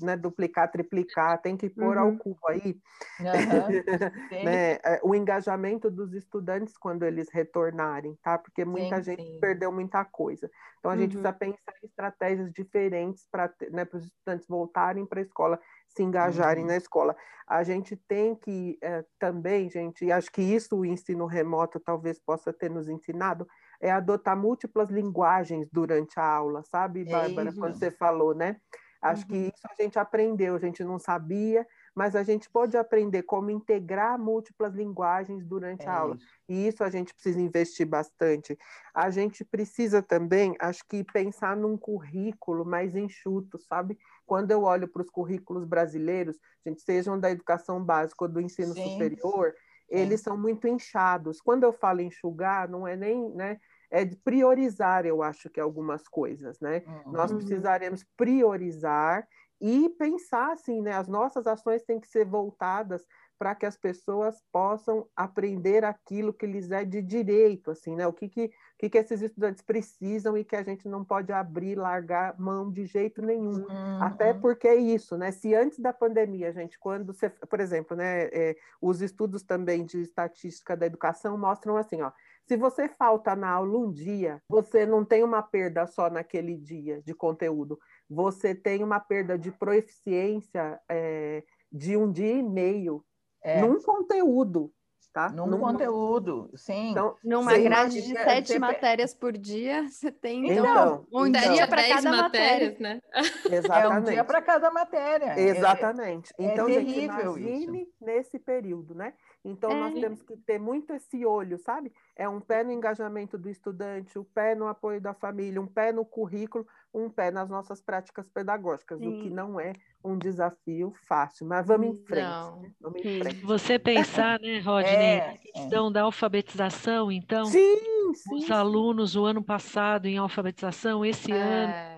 né, duplicar, triplicar, tem que pôr uhum. ao cubo aí uhum. né, é, o engajamento dos estudantes quando eles retornarem, tá? Porque muita sim, gente sim. perdeu muita coisa. Então a uhum. gente precisa pensar em estratégias diferentes para né, os estudantes voltarem para a escola, se engajarem uhum. na escola. A gente tem que é, também, gente, e acho que isso o ensino remoto talvez possa ter nos ensinado, é adotar múltiplas linguagens durante a aula, sabe, Bárbara, é quando você falou, né? Acho uhum. que isso a gente aprendeu, a gente não sabia, mas a gente pode aprender como integrar múltiplas linguagens durante é a aula. E isso a gente precisa investir bastante. A gente precisa também, acho que, pensar num currículo mais enxuto, sabe? Quando eu olho para os currículos brasileiros, gente, sejam da educação básica ou do ensino Sim. superior, eles são muito inchados. Quando eu falo enxugar, não é nem, né? É de priorizar, eu acho que algumas coisas, né? Uhum. Nós precisaremos priorizar e pensar assim, né? As nossas ações têm que ser voltadas para que as pessoas possam aprender aquilo que lhes é de direito, assim, né? O que que, que que esses estudantes precisam e que a gente não pode abrir, largar mão de jeito nenhum. Uhum. Até porque é isso, né? Se antes da pandemia, gente, quando você, por exemplo, né, é, os estudos também de estatística da educação mostram assim, ó, se você falta na aula um dia, você não tem uma perda só naquele dia de conteúdo, você tem uma perda de proeficiência é, de um dia e meio é. num conteúdo. Tá? Num, Num conteúdo, sim. Então, Numa grade de sete matérias por dia, você tem então, então um então, dia para cada matéria. Né? Exatamente. É um dia para cada matéria. Exatamente. É, então, é terrível gente, imagine isso. nesse período, né? Então, é. nós temos que ter muito esse olho, sabe? É um pé no engajamento do estudante, um pé no apoio da família, um pé no currículo, um pé nas nossas práticas pedagógicas, Sim. o que não é um desafio fácil. Mas vamos em frente. Né? Vamos em frente. Você pensar, né, Rodney, é, a questão é. da alfabetização, então, sim, sim, os alunos o ano passado em alfabetização, esse é. ano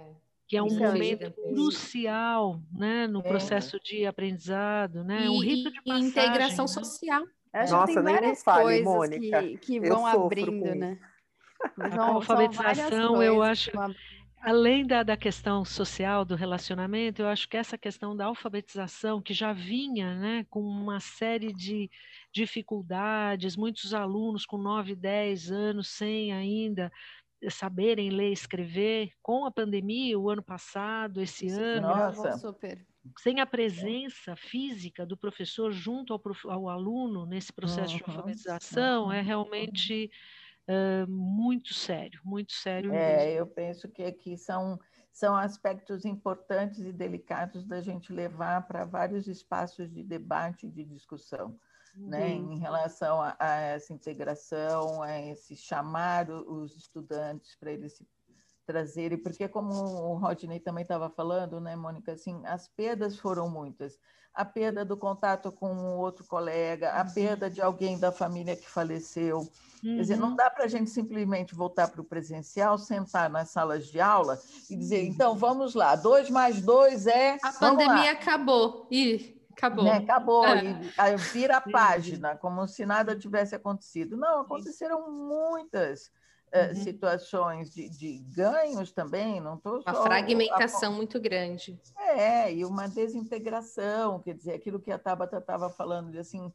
que é um Isso é momento é crucial né, no processo de aprendizado, né? E, um rito de passagem. E integração né? social. Acho Nossa, que tem várias fale, coisas Mônica. que, que vão abrindo, né? A alfabetização, eu acho, além da, da questão social do relacionamento, eu acho que essa questão da alfabetização, que já vinha né, com uma série de dificuldades, muitos alunos com 9, 10 anos sem ainda saberem ler e escrever, com a pandemia, o ano passado, esse ano, Nossa. Super. Sem a presença física do professor junto ao, prof, ao aluno nesse processo de Uhum, alfabetização, é realmente uh, muito sério, muito sério É, mesmo. eu penso que aqui são, são aspectos importantes e delicados da gente levar para vários espaços de debate e de discussão, né, em relação a, a essa integração, a esse chamar os estudantes para eles se trazerem, porque como o Rodney também estava falando, né, Mônica, assim, as perdas foram muitas. A perda do contato com um outro colega, a perda de alguém da família que faleceu, Quer dizer, não Uhum. dá para a gente simplesmente voltar para o presencial, sentar nas salas de aula e dizer, então vamos lá, dois mais dois é. A pandemia lá, acabou. Ih, acabou. né? Acabou, É. e aí vira a página, como se nada tivesse acontecido. Não, aconteceram muitas Uhum. situações de, de ganhos também, não estou só. Uma fragmentação muito grande. É, e uma desintegração, quer dizer, aquilo que a Tabata estava falando, de assim,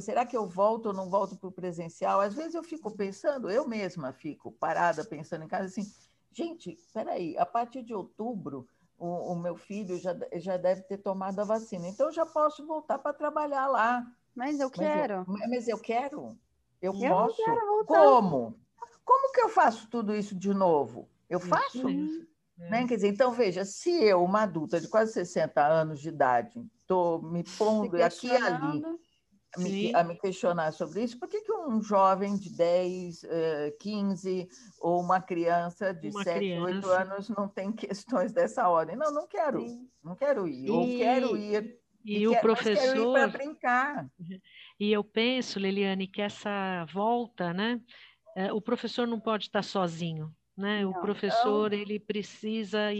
será que eu volto ou não volto para o presencial? Às vezes eu fico pensando, eu mesma fico parada pensando em casa, assim, gente, espera aí, a partir de outubro, o, o meu filho já, já deve ter tomado a vacina, então eu já posso voltar para trabalhar lá. Mas eu Mas eu- quero. Mas eu quero, eu, Eu não posso. quero voltar. Como? Como que eu faço tudo isso de novo? Eu faço? Isso mesmo. É. Né? Quer dizer, então veja, se eu, uma adulta de quase 60 anos de idade, estou me pondo aqui e ali questionando. me- a me questionar sobre isso, por que, que um jovem de 10, eh, 15 ou uma criança de Uma 7, 8 criança. anos não tem questões dessa ordem? Não, não quero, Sim. não quero ir, ou E- quero ir, E o quero, mas quero ir professor, para brincar. e eu penso, Leliane, que essa volta, né? Eh, o professor não pode estar sozinho, né? O Não. professor, ele precisa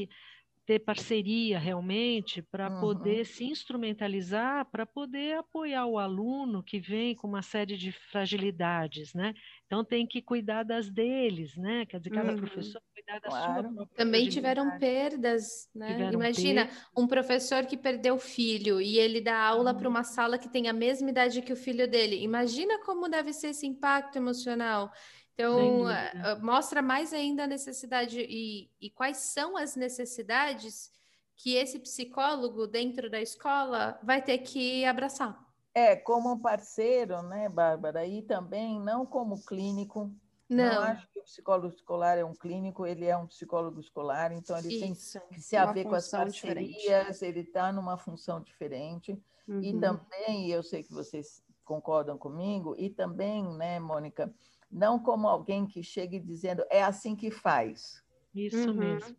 ter parceria realmente para Uhum. poder se instrumentalizar, para poder apoiar o aluno que vem com uma série de fragilidades, né? Então tem que cuidar das deles, né? Quer dizer, cada Uhum. professor cuidar da Claro. sua própria Também tiveram perdas, né? Tiveram Imagina perdas. um professor que perdeu o filho e ele dá aula para uma sala que tem a mesma idade que o filho dele. Imagina como deve ser esse impacto emocional. Então, eh, eh, mostra mais ainda a necessidade e, e quais são as necessidades que esse psicólogo dentro da escola vai ter que abraçar. É, como um parceiro, né, Bárbara? E também não como clínico. Não, Não, acho que o psicólogo escolar é um clínico, ele é um psicólogo escolar, então ele tem isso. que se haver com as diferente. parcerias, ele está numa função diferente. E Uhum. também, e eu sei que vocês concordam comigo, e também, né, Mônica, não como alguém que chegue dizendo é assim que faz. Isso Uhum. mesmo.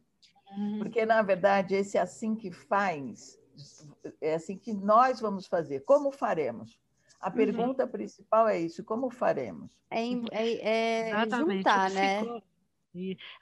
Uhum. Porque, na verdade, esse assim que faz, é assim que nós vamos fazer. Como faremos? A pergunta principal é isso: como faremos? É, é- é Exatamente, juntar, o né?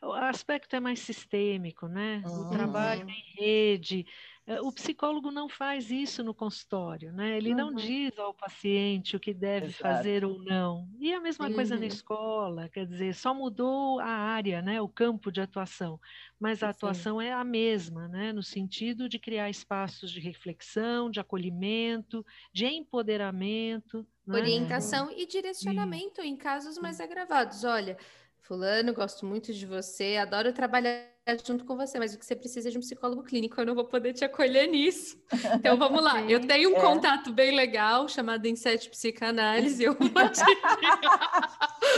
o aspecto é mais sistêmico, né? Uhum. O trabalho em rede. Eh, O psicólogo não faz isso no consultório, né? Ele não Uhum. diz ao paciente o que deve Exato. fazer ou não. E a mesma coisa na Uhum. escola, quer dizer, só mudou a área, né? O campo de atuação, mas a Sim. atuação é a mesma, né? No sentido de criar espaços de reflexão, de acolhimento, de empoderamento, né? Orientação e direcionamento em casos mais agravados. Olha, fulano, gosto muito de você, adoro trabalhar junto com você, mas o que você precisa é de um psicólogo clínico, eu não vou poder te acolher nisso. Então vamos lá, eu Sim. tenho um É. contato bem legal chamado Inset Psicanálise, eu vou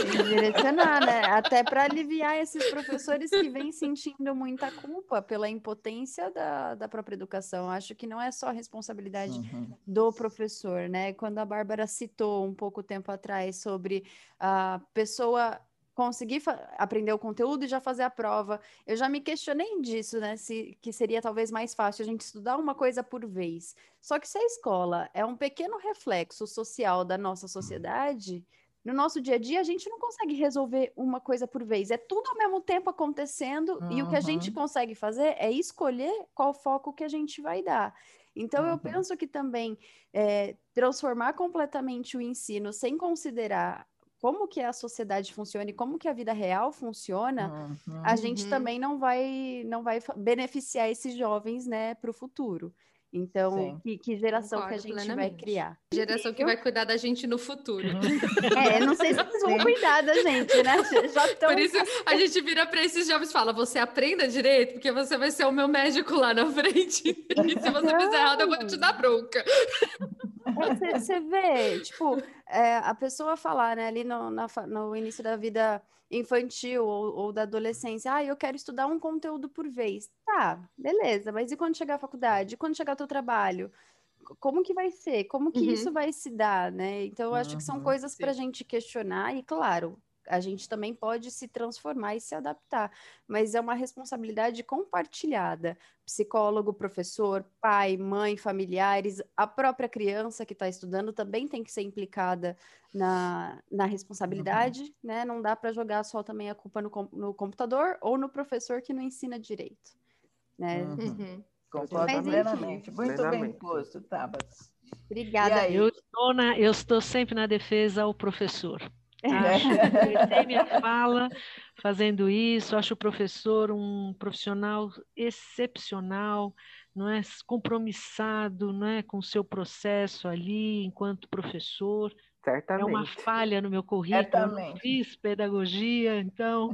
te direcionar, né? Até para aliviar esses professores que vêm sentindo muita culpa pela impotência da, da própria educação. Acho que não é só responsabilidade Uhum. do professor, né? Quando a Bárbara citou um pouco tempo atrás sobre a pessoa conseguir aprender o conteúdo e já fazer a prova, eu já me questionei disso, né? Se, que seria talvez mais fácil a gente estudar uma coisa por vez. Só que se a escola é um pequeno reflexo social da nossa sociedade, no nosso dia a dia a gente não consegue resolver uma coisa por vez. É tudo ao mesmo tempo acontecendo e o que a gente Uhum. consegue fazer é escolher qual foco que a gente vai dar. Então, eu Uhum. penso que também é, transformar completamente o ensino sem considerar como que a sociedade funciona e como que a vida real funciona, uhum. a gente uhum. também não vai não vai beneficiar esses jovens, né, para o futuro. Então, que, que, geração Concordo, que a gente plenamente. vai criar? Geração que vai cuidar da gente no futuro. É, não sei se eles vão cuidar da gente, né? Já tão... Por isso, a gente vira para esses jovens e fala: você aprenda direito, porque você vai ser o meu médico lá na frente. E se você fizer errado, eu vou te dar bronca. Você, é, vê, tipo, é, a pessoa falar, né, ali no, na, no início da vida infantil ou, ou, da adolescência, ah, eu quero estudar um conteúdo por vez. Tá, beleza, mas e quando chegar à faculdade? E quando chegar ao teu trabalho? Como que vai ser? Como que uhum. isso vai se dar, né? Então, eu acho uhum, que são coisas para a gente questionar e, claro, a gente também pode se transformar e se adaptar, mas é uma responsabilidade compartilhada. Psicólogo, professor, pai, mãe, familiares, a própria criança que está estudando também tem que ser implicada na, na responsabilidade, uhum. né? Não dá para jogar só também a culpa no, no, computador ou no professor que não ensina direito, né? Uhum. uhum. Concordo plenamente. Muito plenamente. bem posto, Tabata. Obrigada. Eu estou, na, eu estou sempre na defesa ao professor. Acho minha fala fazendo isso, acho o professor um profissional excepcional, não é compromissado, não é com o seu processo ali enquanto professor. Certamente. É uma falha no meu currículo, Certamente. eu fiz pedagogia, então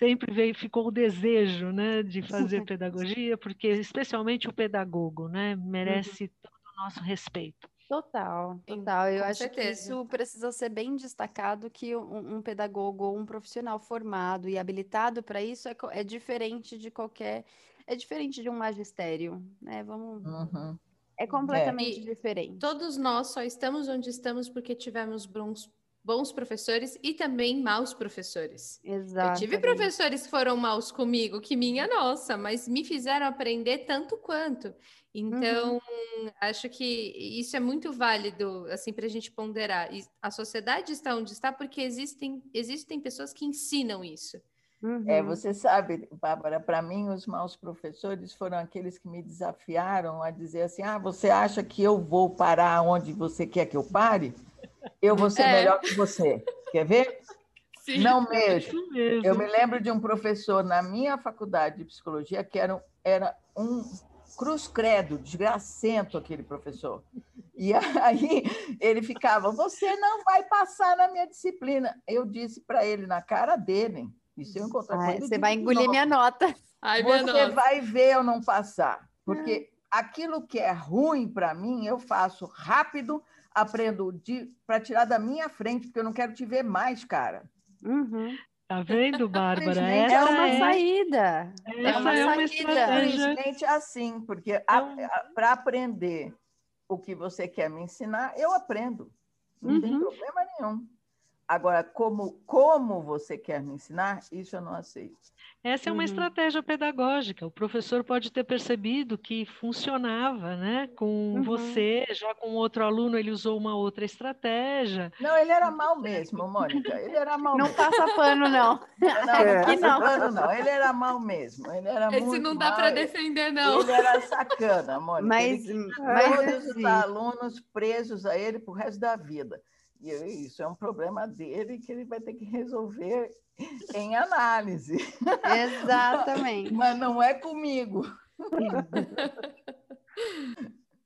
sempre veio, ficou o desejo né, de fazer pedagogia, porque especialmente o pedagogo né, merece uhum. todo o nosso respeito. Total, total. Eu acho certeza. que isso precisa ser bem destacado que um, um pedagogo ou um profissional formado e habilitado para isso é, é, diferente de qualquer, é diferente de um magistério, né? Vamos, uhum. é completamente é. diferente. Todos nós só estamos onde estamos porque tivemos bons bons professores e também maus professores. Exato. Eu tive professores que foram maus comigo, que minha nossa, mas me fizeram aprender tanto quanto. Então, uhum. acho que isso é muito válido, assim, para a gente ponderar. A sociedade está onde está porque existem, existem pessoas que ensinam isso. É, uhum. É, você sabe, Bárbara, para mim, os maus professores foram aqueles que me desafiaram a dizer assim: ah, você acha que eu vou parar onde você quer que eu pare? Eu vou ser é. melhor que você. Quer ver? Sim, não mesmo. mesmo. Eu me lembro de um professor na minha faculdade de psicologia que era, era um cruz credo, desgracento aquele professor. E aí ele ficava: Você não vai passar na minha disciplina. Eu disse para ele na cara dele: E se eu encontrar Ai, Você vai engolir minha nota. Ai, minha você nota. vai ver eu não passar. Porque aquilo que é ruim para mim, eu faço rápido aprendo para tirar da minha frente, porque eu não quero te ver mais, cara. Uhum. Tá vendo, Bárbara? Essa é uma é... saída. Essa é uma, é uma estratégia. Infelizmente, assim, porque então... para aprender o que você quer me ensinar, eu aprendo. Não uhum. tem problema nenhum. Agora, como, como você quer me ensinar, isso eu não aceito. Essa é uma uhum. estratégia pedagógica. O professor pode ter percebido que funcionava, né? Com uhum. você, já com outro aluno, ele usou uma outra estratégia. Não, ele era mal mesmo, Mônica. Ele era mal. Não mesmo. passa pano, não. Não, é. não passa pano, não. Ele era mal mesmo. Ele era Esse muito não dá para defender, não. Ele era sacana, Mônica. Mas, ele, mas todos os alunos presos a ele pro resto da vida. E isso é um problema dele que ele vai ter que resolver em análise. Exatamente. Mas não é comigo.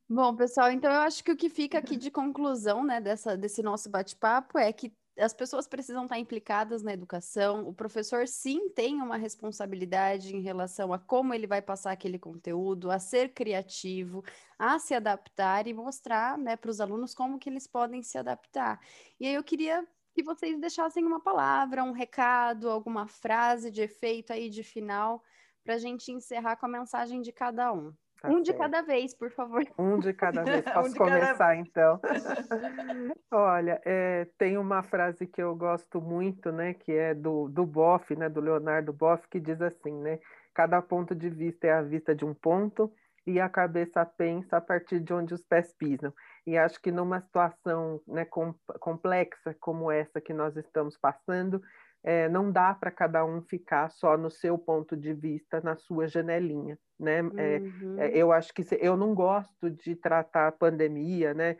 Bom, pessoal, então eu acho que o que fica aqui de conclusão, né, dessa, desse nosso bate-papo é que as pessoas precisam estar implicadas na educação. O professor, sim, tem uma responsabilidade em relação a como ele vai passar aquele conteúdo, a ser criativo, a se adaptar e mostrar né, para os alunos como que eles podem se adaptar. E aí eu queria que vocês deixassem uma palavra, um recado, alguma frase de efeito aí de final, para a gente encerrar com a mensagem de cada um. Tá um certo. de cada vez, por favor. Um de cada vez. Posso um começar, cada... então? Olha, é, tem uma frase que eu gosto muito, né? Que é do, do Boff, né? Do Leonardo Boff, que diz assim, né? Cada ponto de vista é a vista de um ponto e a cabeça pensa a partir de onde os pés pisam. E acho que numa situação né, com, complexa como essa que nós estamos passando, é, não dá para cada um ficar só no seu ponto de vista, na sua janelinha, né? É, uhum. É, eu acho que se, eu não gosto de tratar a pandemia, né?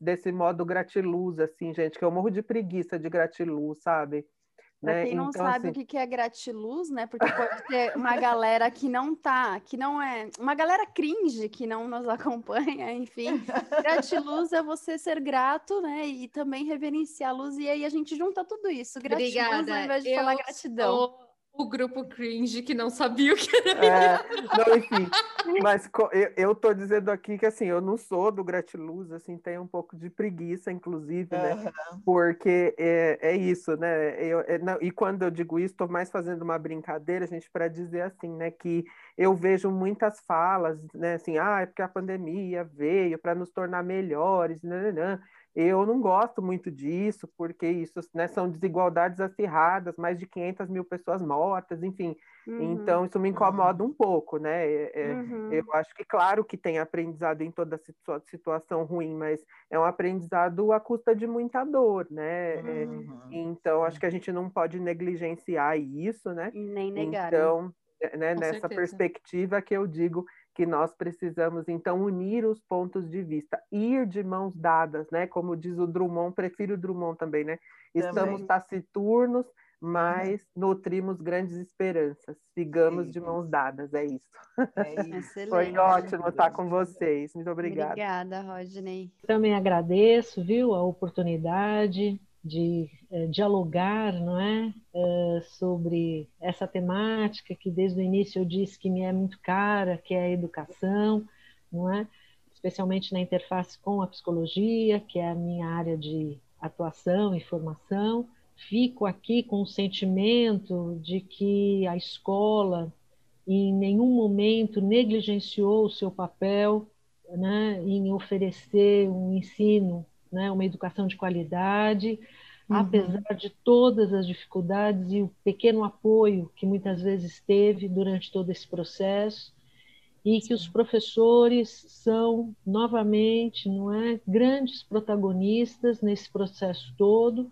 Desse modo gratiluz, assim, gente, que eu morro de preguiça de gratiluz, sabe? Para né? quem não então, sabe assim... o que é gratiluz, né? Porque pode ter uma galera que não tá, que não é. Uma galera cringe que não nos acompanha, enfim. Gratiluz é você ser grato, né? E também reverenciar a luz. E aí a gente junta tudo isso. Gratiluz Obrigada. ao invés de Eu falar gratidão. Sou o grupo cringe que não sabia o que era. É, não, enfim, mas eu, eu tô dizendo aqui que assim, eu não sou do gratiluz, assim, tenho um pouco de preguiça, inclusive, né? Uhum. Porque é, é isso, né? Eu, é, não, e quando eu digo isso, estou mais fazendo uma brincadeira, gente, para dizer assim, né, que eu vejo muitas falas, né, assim, ah, é porque a pandemia veio para nos tornar melhores, né. Eu não gosto muito disso, porque isso né, são desigualdades acirradas, mais de 500 mil pessoas mortas, enfim. Uhum. Então, isso me incomoda um pouco, né? É, é, uhum. Eu acho que, claro, que tem aprendizado em toda situação ruim, mas é um aprendizado à custa de muita dor, né? É, uhum. então, acho que a gente não pode negligenciar isso, né? E nem negar. Né? Então, né, nessa certeza. perspectiva que eu digo que nós precisamos então unir os pontos de vista, ir de mãos dadas, né? Como diz o Drummond, prefiro o Drummond também, né? Estamos também. taciturnos, mas uhum. nutrimos grandes esperanças. Sigamos de mãos dadas, é isso. É isso. Foi ótimo estar com vocês. Muito obrigada. Obrigada, Rodney. Também agradeço, viu, a oportunidade de é, dialogar não é, é, sobre essa temática que desde o início eu disse que me é muito cara, que é a educação, não é? especialmente na interface com a psicologia, que é a minha área de atuação e formação. Fico aqui com o sentimento de que a escola em nenhum momento negligenciou o seu papel né, em oferecer um ensino né, uma educação de qualidade, uhum. apesar de todas as dificuldades e o pequeno apoio que muitas vezes teve durante todo esse processo, e que os professores são novamente, não é, grandes protagonistas nesse processo todo,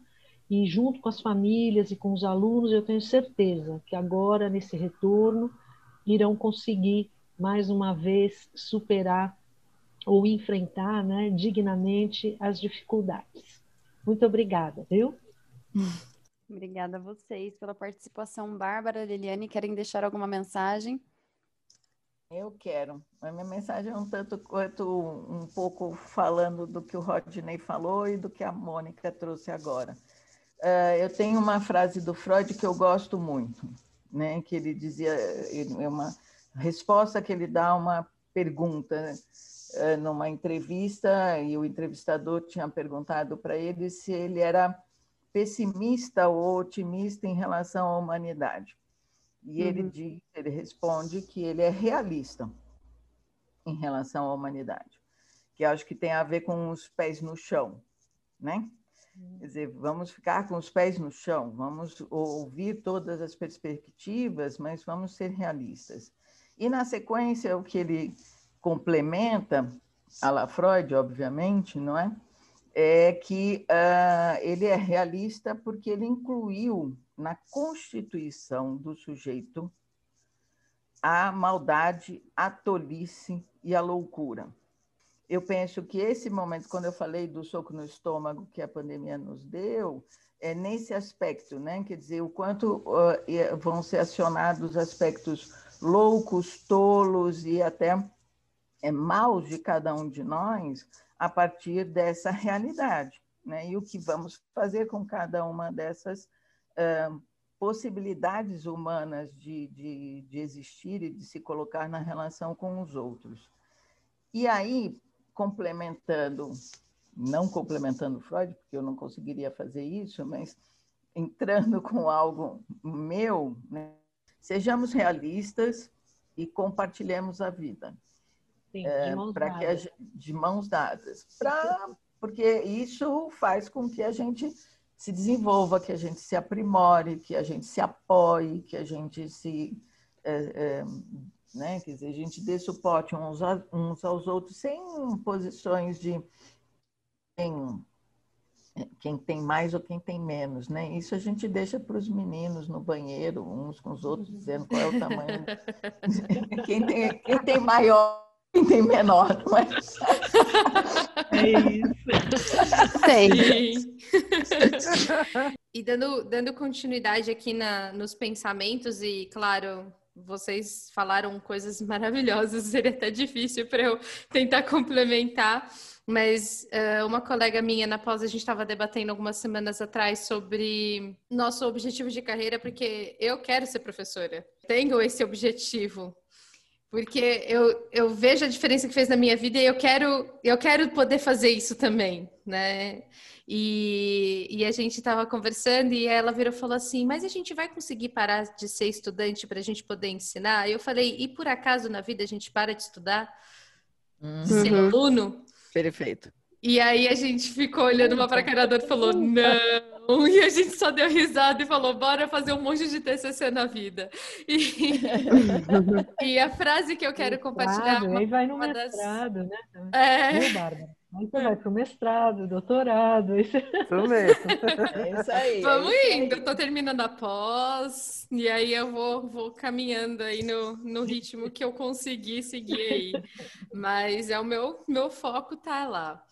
e junto com as famílias e com os alunos, eu tenho certeza que agora nesse retorno irão conseguir mais uma vez superar ou enfrentar né, dignamente as dificuldades. Muito obrigada, viu? Obrigada a vocês pela participação. Bárbara, Liliane, querem deixar alguma mensagem? Eu quero. A minha mensagem é um tanto quanto um pouco falando do que o Rodney falou e do que a Mônica trouxe agora. Uh, eu tenho uma frase do Freud que eu gosto muito, né? Que ele dizia, é uma resposta que ele dá a uma pergunta. Eh, numa entrevista e o entrevistador tinha perguntado para ele se ele era pessimista ou otimista em relação à humanidade. E ele uhum. diz, ele responde que ele é realista em relação à humanidade, que acho que tem a ver com os pés no chão, né? Uhum. Quer dizer, vamos ficar com os pés no chão, vamos ouvir todas as perspectivas, mas vamos ser realistas. E na sequência, o que ele complementa a Freud, obviamente, não é? É que uh, ele é realista porque ele incluiu na constituição do sujeito a maldade, a tolice e a loucura. Eu penso que esse momento, quando eu falei do soco no estômago que a pandemia nos deu, é nesse aspecto, né? Quer dizer, o quanto uh, vão ser acionados aspectos loucos, tolos e até é, maus de cada um de nós a partir dessa realidade. Né? E o que vamos fazer com cada uma dessas uh, possibilidades humanas de, de, de existir e de se colocar na relação com os outros. E aí, complementando, não complementando Freud, porque eu não conseguiria fazer isso, mas entrando com algo meu, né? sejamos realistas e compartilhemos a vida é, para que a, de mãos dadas, para porque isso faz com que a gente se desenvolva, que a gente se aprimore, que a gente se apoie, que a gente se é, é, né, quer dizer, a gente dê suporte uns, a, uns aos outros sem posições de em, quem tem mais ou quem tem menos, né? Isso a gente deixa para os meninos no banheiro, uns com os outros, dizendo qual é o tamanho. quem, tem, quem tem maior, tem menor, não é? É isso. Sei. E dando, dando continuidade aqui na, nos pensamentos, e claro, vocês falaram coisas maravilhosas, seria até difícil para eu tentar complementar, mas uh, uma colega minha na pós, a gente estava debatendo algumas semanas atrás sobre nosso objetivo de carreira, porque eu quero ser professora, tenho esse objetivo. Porque eu, eu vejo a diferença que fez na minha vida e eu quero, eu quero poder fazer isso também, né? E, e a gente estava conversando e ela virou e falou assim: Mas a gente vai conseguir parar de ser estudante para a gente poder ensinar? Eu falei: E por acaso na vida a gente para de estudar? Uhum. Ser aluno? Perfeito. E aí a gente ficou olhando uma para a cara da outra e falou: Não! E a gente só deu risada e falou: Bora fazer um monte de TCC na vida. E, e a frase que eu quero compartilhar. Mestrado, aí vai no uma das- mestrado, né? É, Viu, Bárbara? Aí você vai pro mestrado, doutorado. Aí. Isso mesmo. É isso aí. Vamos é isso aí. indo, eu tô terminando a pós, e aí eu vou, vou caminhando aí no, no ritmo que eu conseguir seguir aí. Mas é o meu, meu foco tá lá.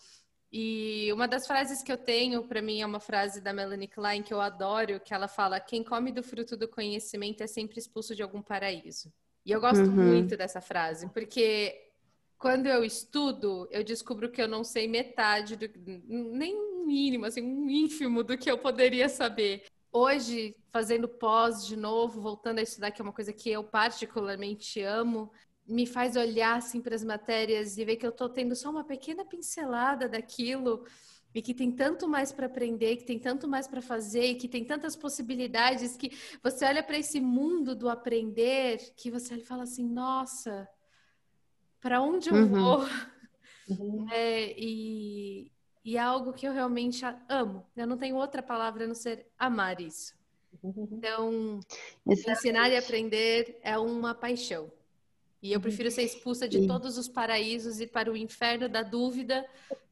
E uma das frases que eu tenho, para mim, é uma frase da Melanie Klein que eu adoro, que ela fala: quem come do fruto do conhecimento é sempre expulso de algum paraíso. E eu gosto Uhum. muito dessa frase, porque quando eu estudo, eu descubro que eu não sei metade, do, nem um mínimo, assim, um ínfimo do que eu poderia saber. Hoje, fazendo pós de novo, voltando a estudar, que é uma coisa que eu particularmente amo, me faz olhar assim para as matérias e ver que eu estou tendo só uma pequena pincelada daquilo e que tem tanto mais para aprender, que tem tanto mais para fazer, e que tem tantas possibilidades que você olha para esse mundo do aprender que você fala assim, nossa, para onde eu Uhum. vou? É, e, e é algo que eu realmente amo. Eu não tenho outra palavra a não ser amar isso. Então, ensinar e aprender é uma paixão. E eu prefiro ser expulsa de todos os paraísos e para o inferno da dúvida,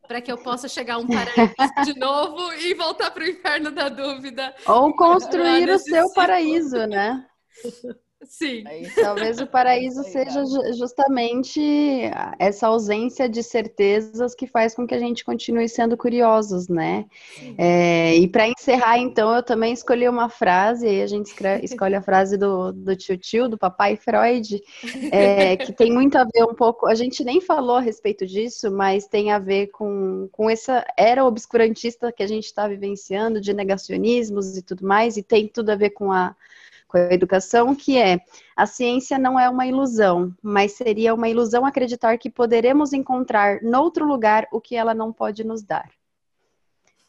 para que eu possa chegar a um paraíso de novo e voltar para o inferno da dúvida. Ou construir o seu paraíso, né? Sim. Isso. Talvez o paraíso aí, seja justamente essa ausência de certezas que faz com que a gente continue sendo curiosos, né? É, e para encerrar, então, eu também escolhi uma frase, aí a gente escolhe a frase do, do tio tio, do papai Freud, é, que tem muito a ver um pouco, a gente nem falou a respeito disso, mas tem a ver com, com essa era obscurantista que a gente está vivenciando, de negacionismos e tudo mais, e tem tudo a ver com a com a educação, que é a ciência não é uma ilusão, mas seria uma ilusão acreditar que poderemos encontrar noutro lugar o que ela não pode nos dar.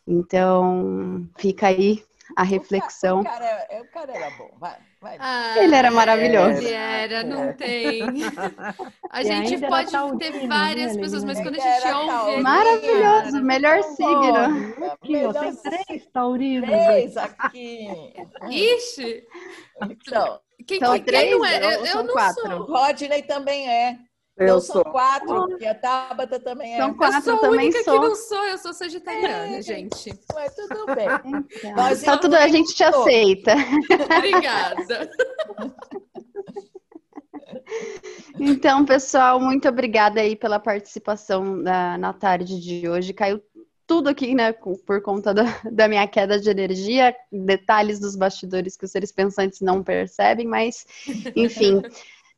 Então, fica aí a reflexão. O cara, é- o cara era bom, vai. vai. Ah, Ele era maravilhoso. Ele era, não tem. A E gente era pode taurino, ter né, várias Aline? pessoas, mas quando a gente era ouve. Maravilhoso, melhor signo. Aqui, ó, tem melhor três taurinos. três aqui. Ixi! Então, Quem, São quem três não é? Eu, eu não quatro? sou. Rodney também é. Eu Então são sou. quatro, porque a Tabata também é. São Eu quatro, sou a também única sou. que não sou, eu sou sagitariana, É. gente. Mas tudo bem. Então, Nós tá tudo, a gente te aceita. Obrigada. Então, pessoal, muito obrigada aí pela participação da- na tarde de hoje. Caiu tudo aqui, né, por conta da, da minha queda de energia, detalhes dos bastidores que os seres pensantes não percebem, mas, enfim.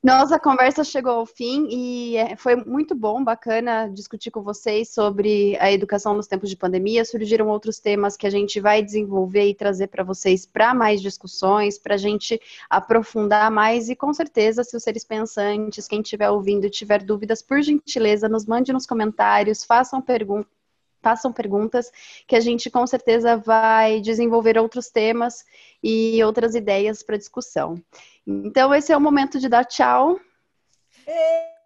Nossa conversa chegou ao fim e é, foi muito bom, bacana discutir com vocês sobre a educação nos tempos de pandemia. Surgiram outros temas que a gente vai desenvolver e trazer para vocês para mais discussões, para a gente aprofundar mais e com certeza, se os seres pensantes, quem estiver ouvindo, tiver dúvidas, por gentileza, nos mande nos comentários, façam perguntas. Façam perguntas que a gente com certeza vai desenvolver outros temas e outras ideias para discussão. Então, esse é o momento de dar tchau.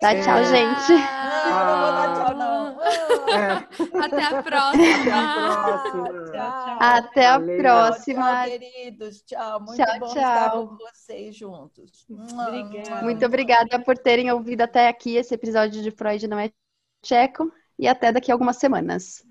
Dá tchau, gente. Não, não vou dar tchau, não. É. Até a próxima. Até a próxima. Tchau, queridos. Tchau. Muito Tchau, bom tchau. estar com vocês juntos. Obrigada. Muito obrigada por terem ouvido até aqui esse episódio de Freud Não é Tcheco e até daqui a algumas semanas.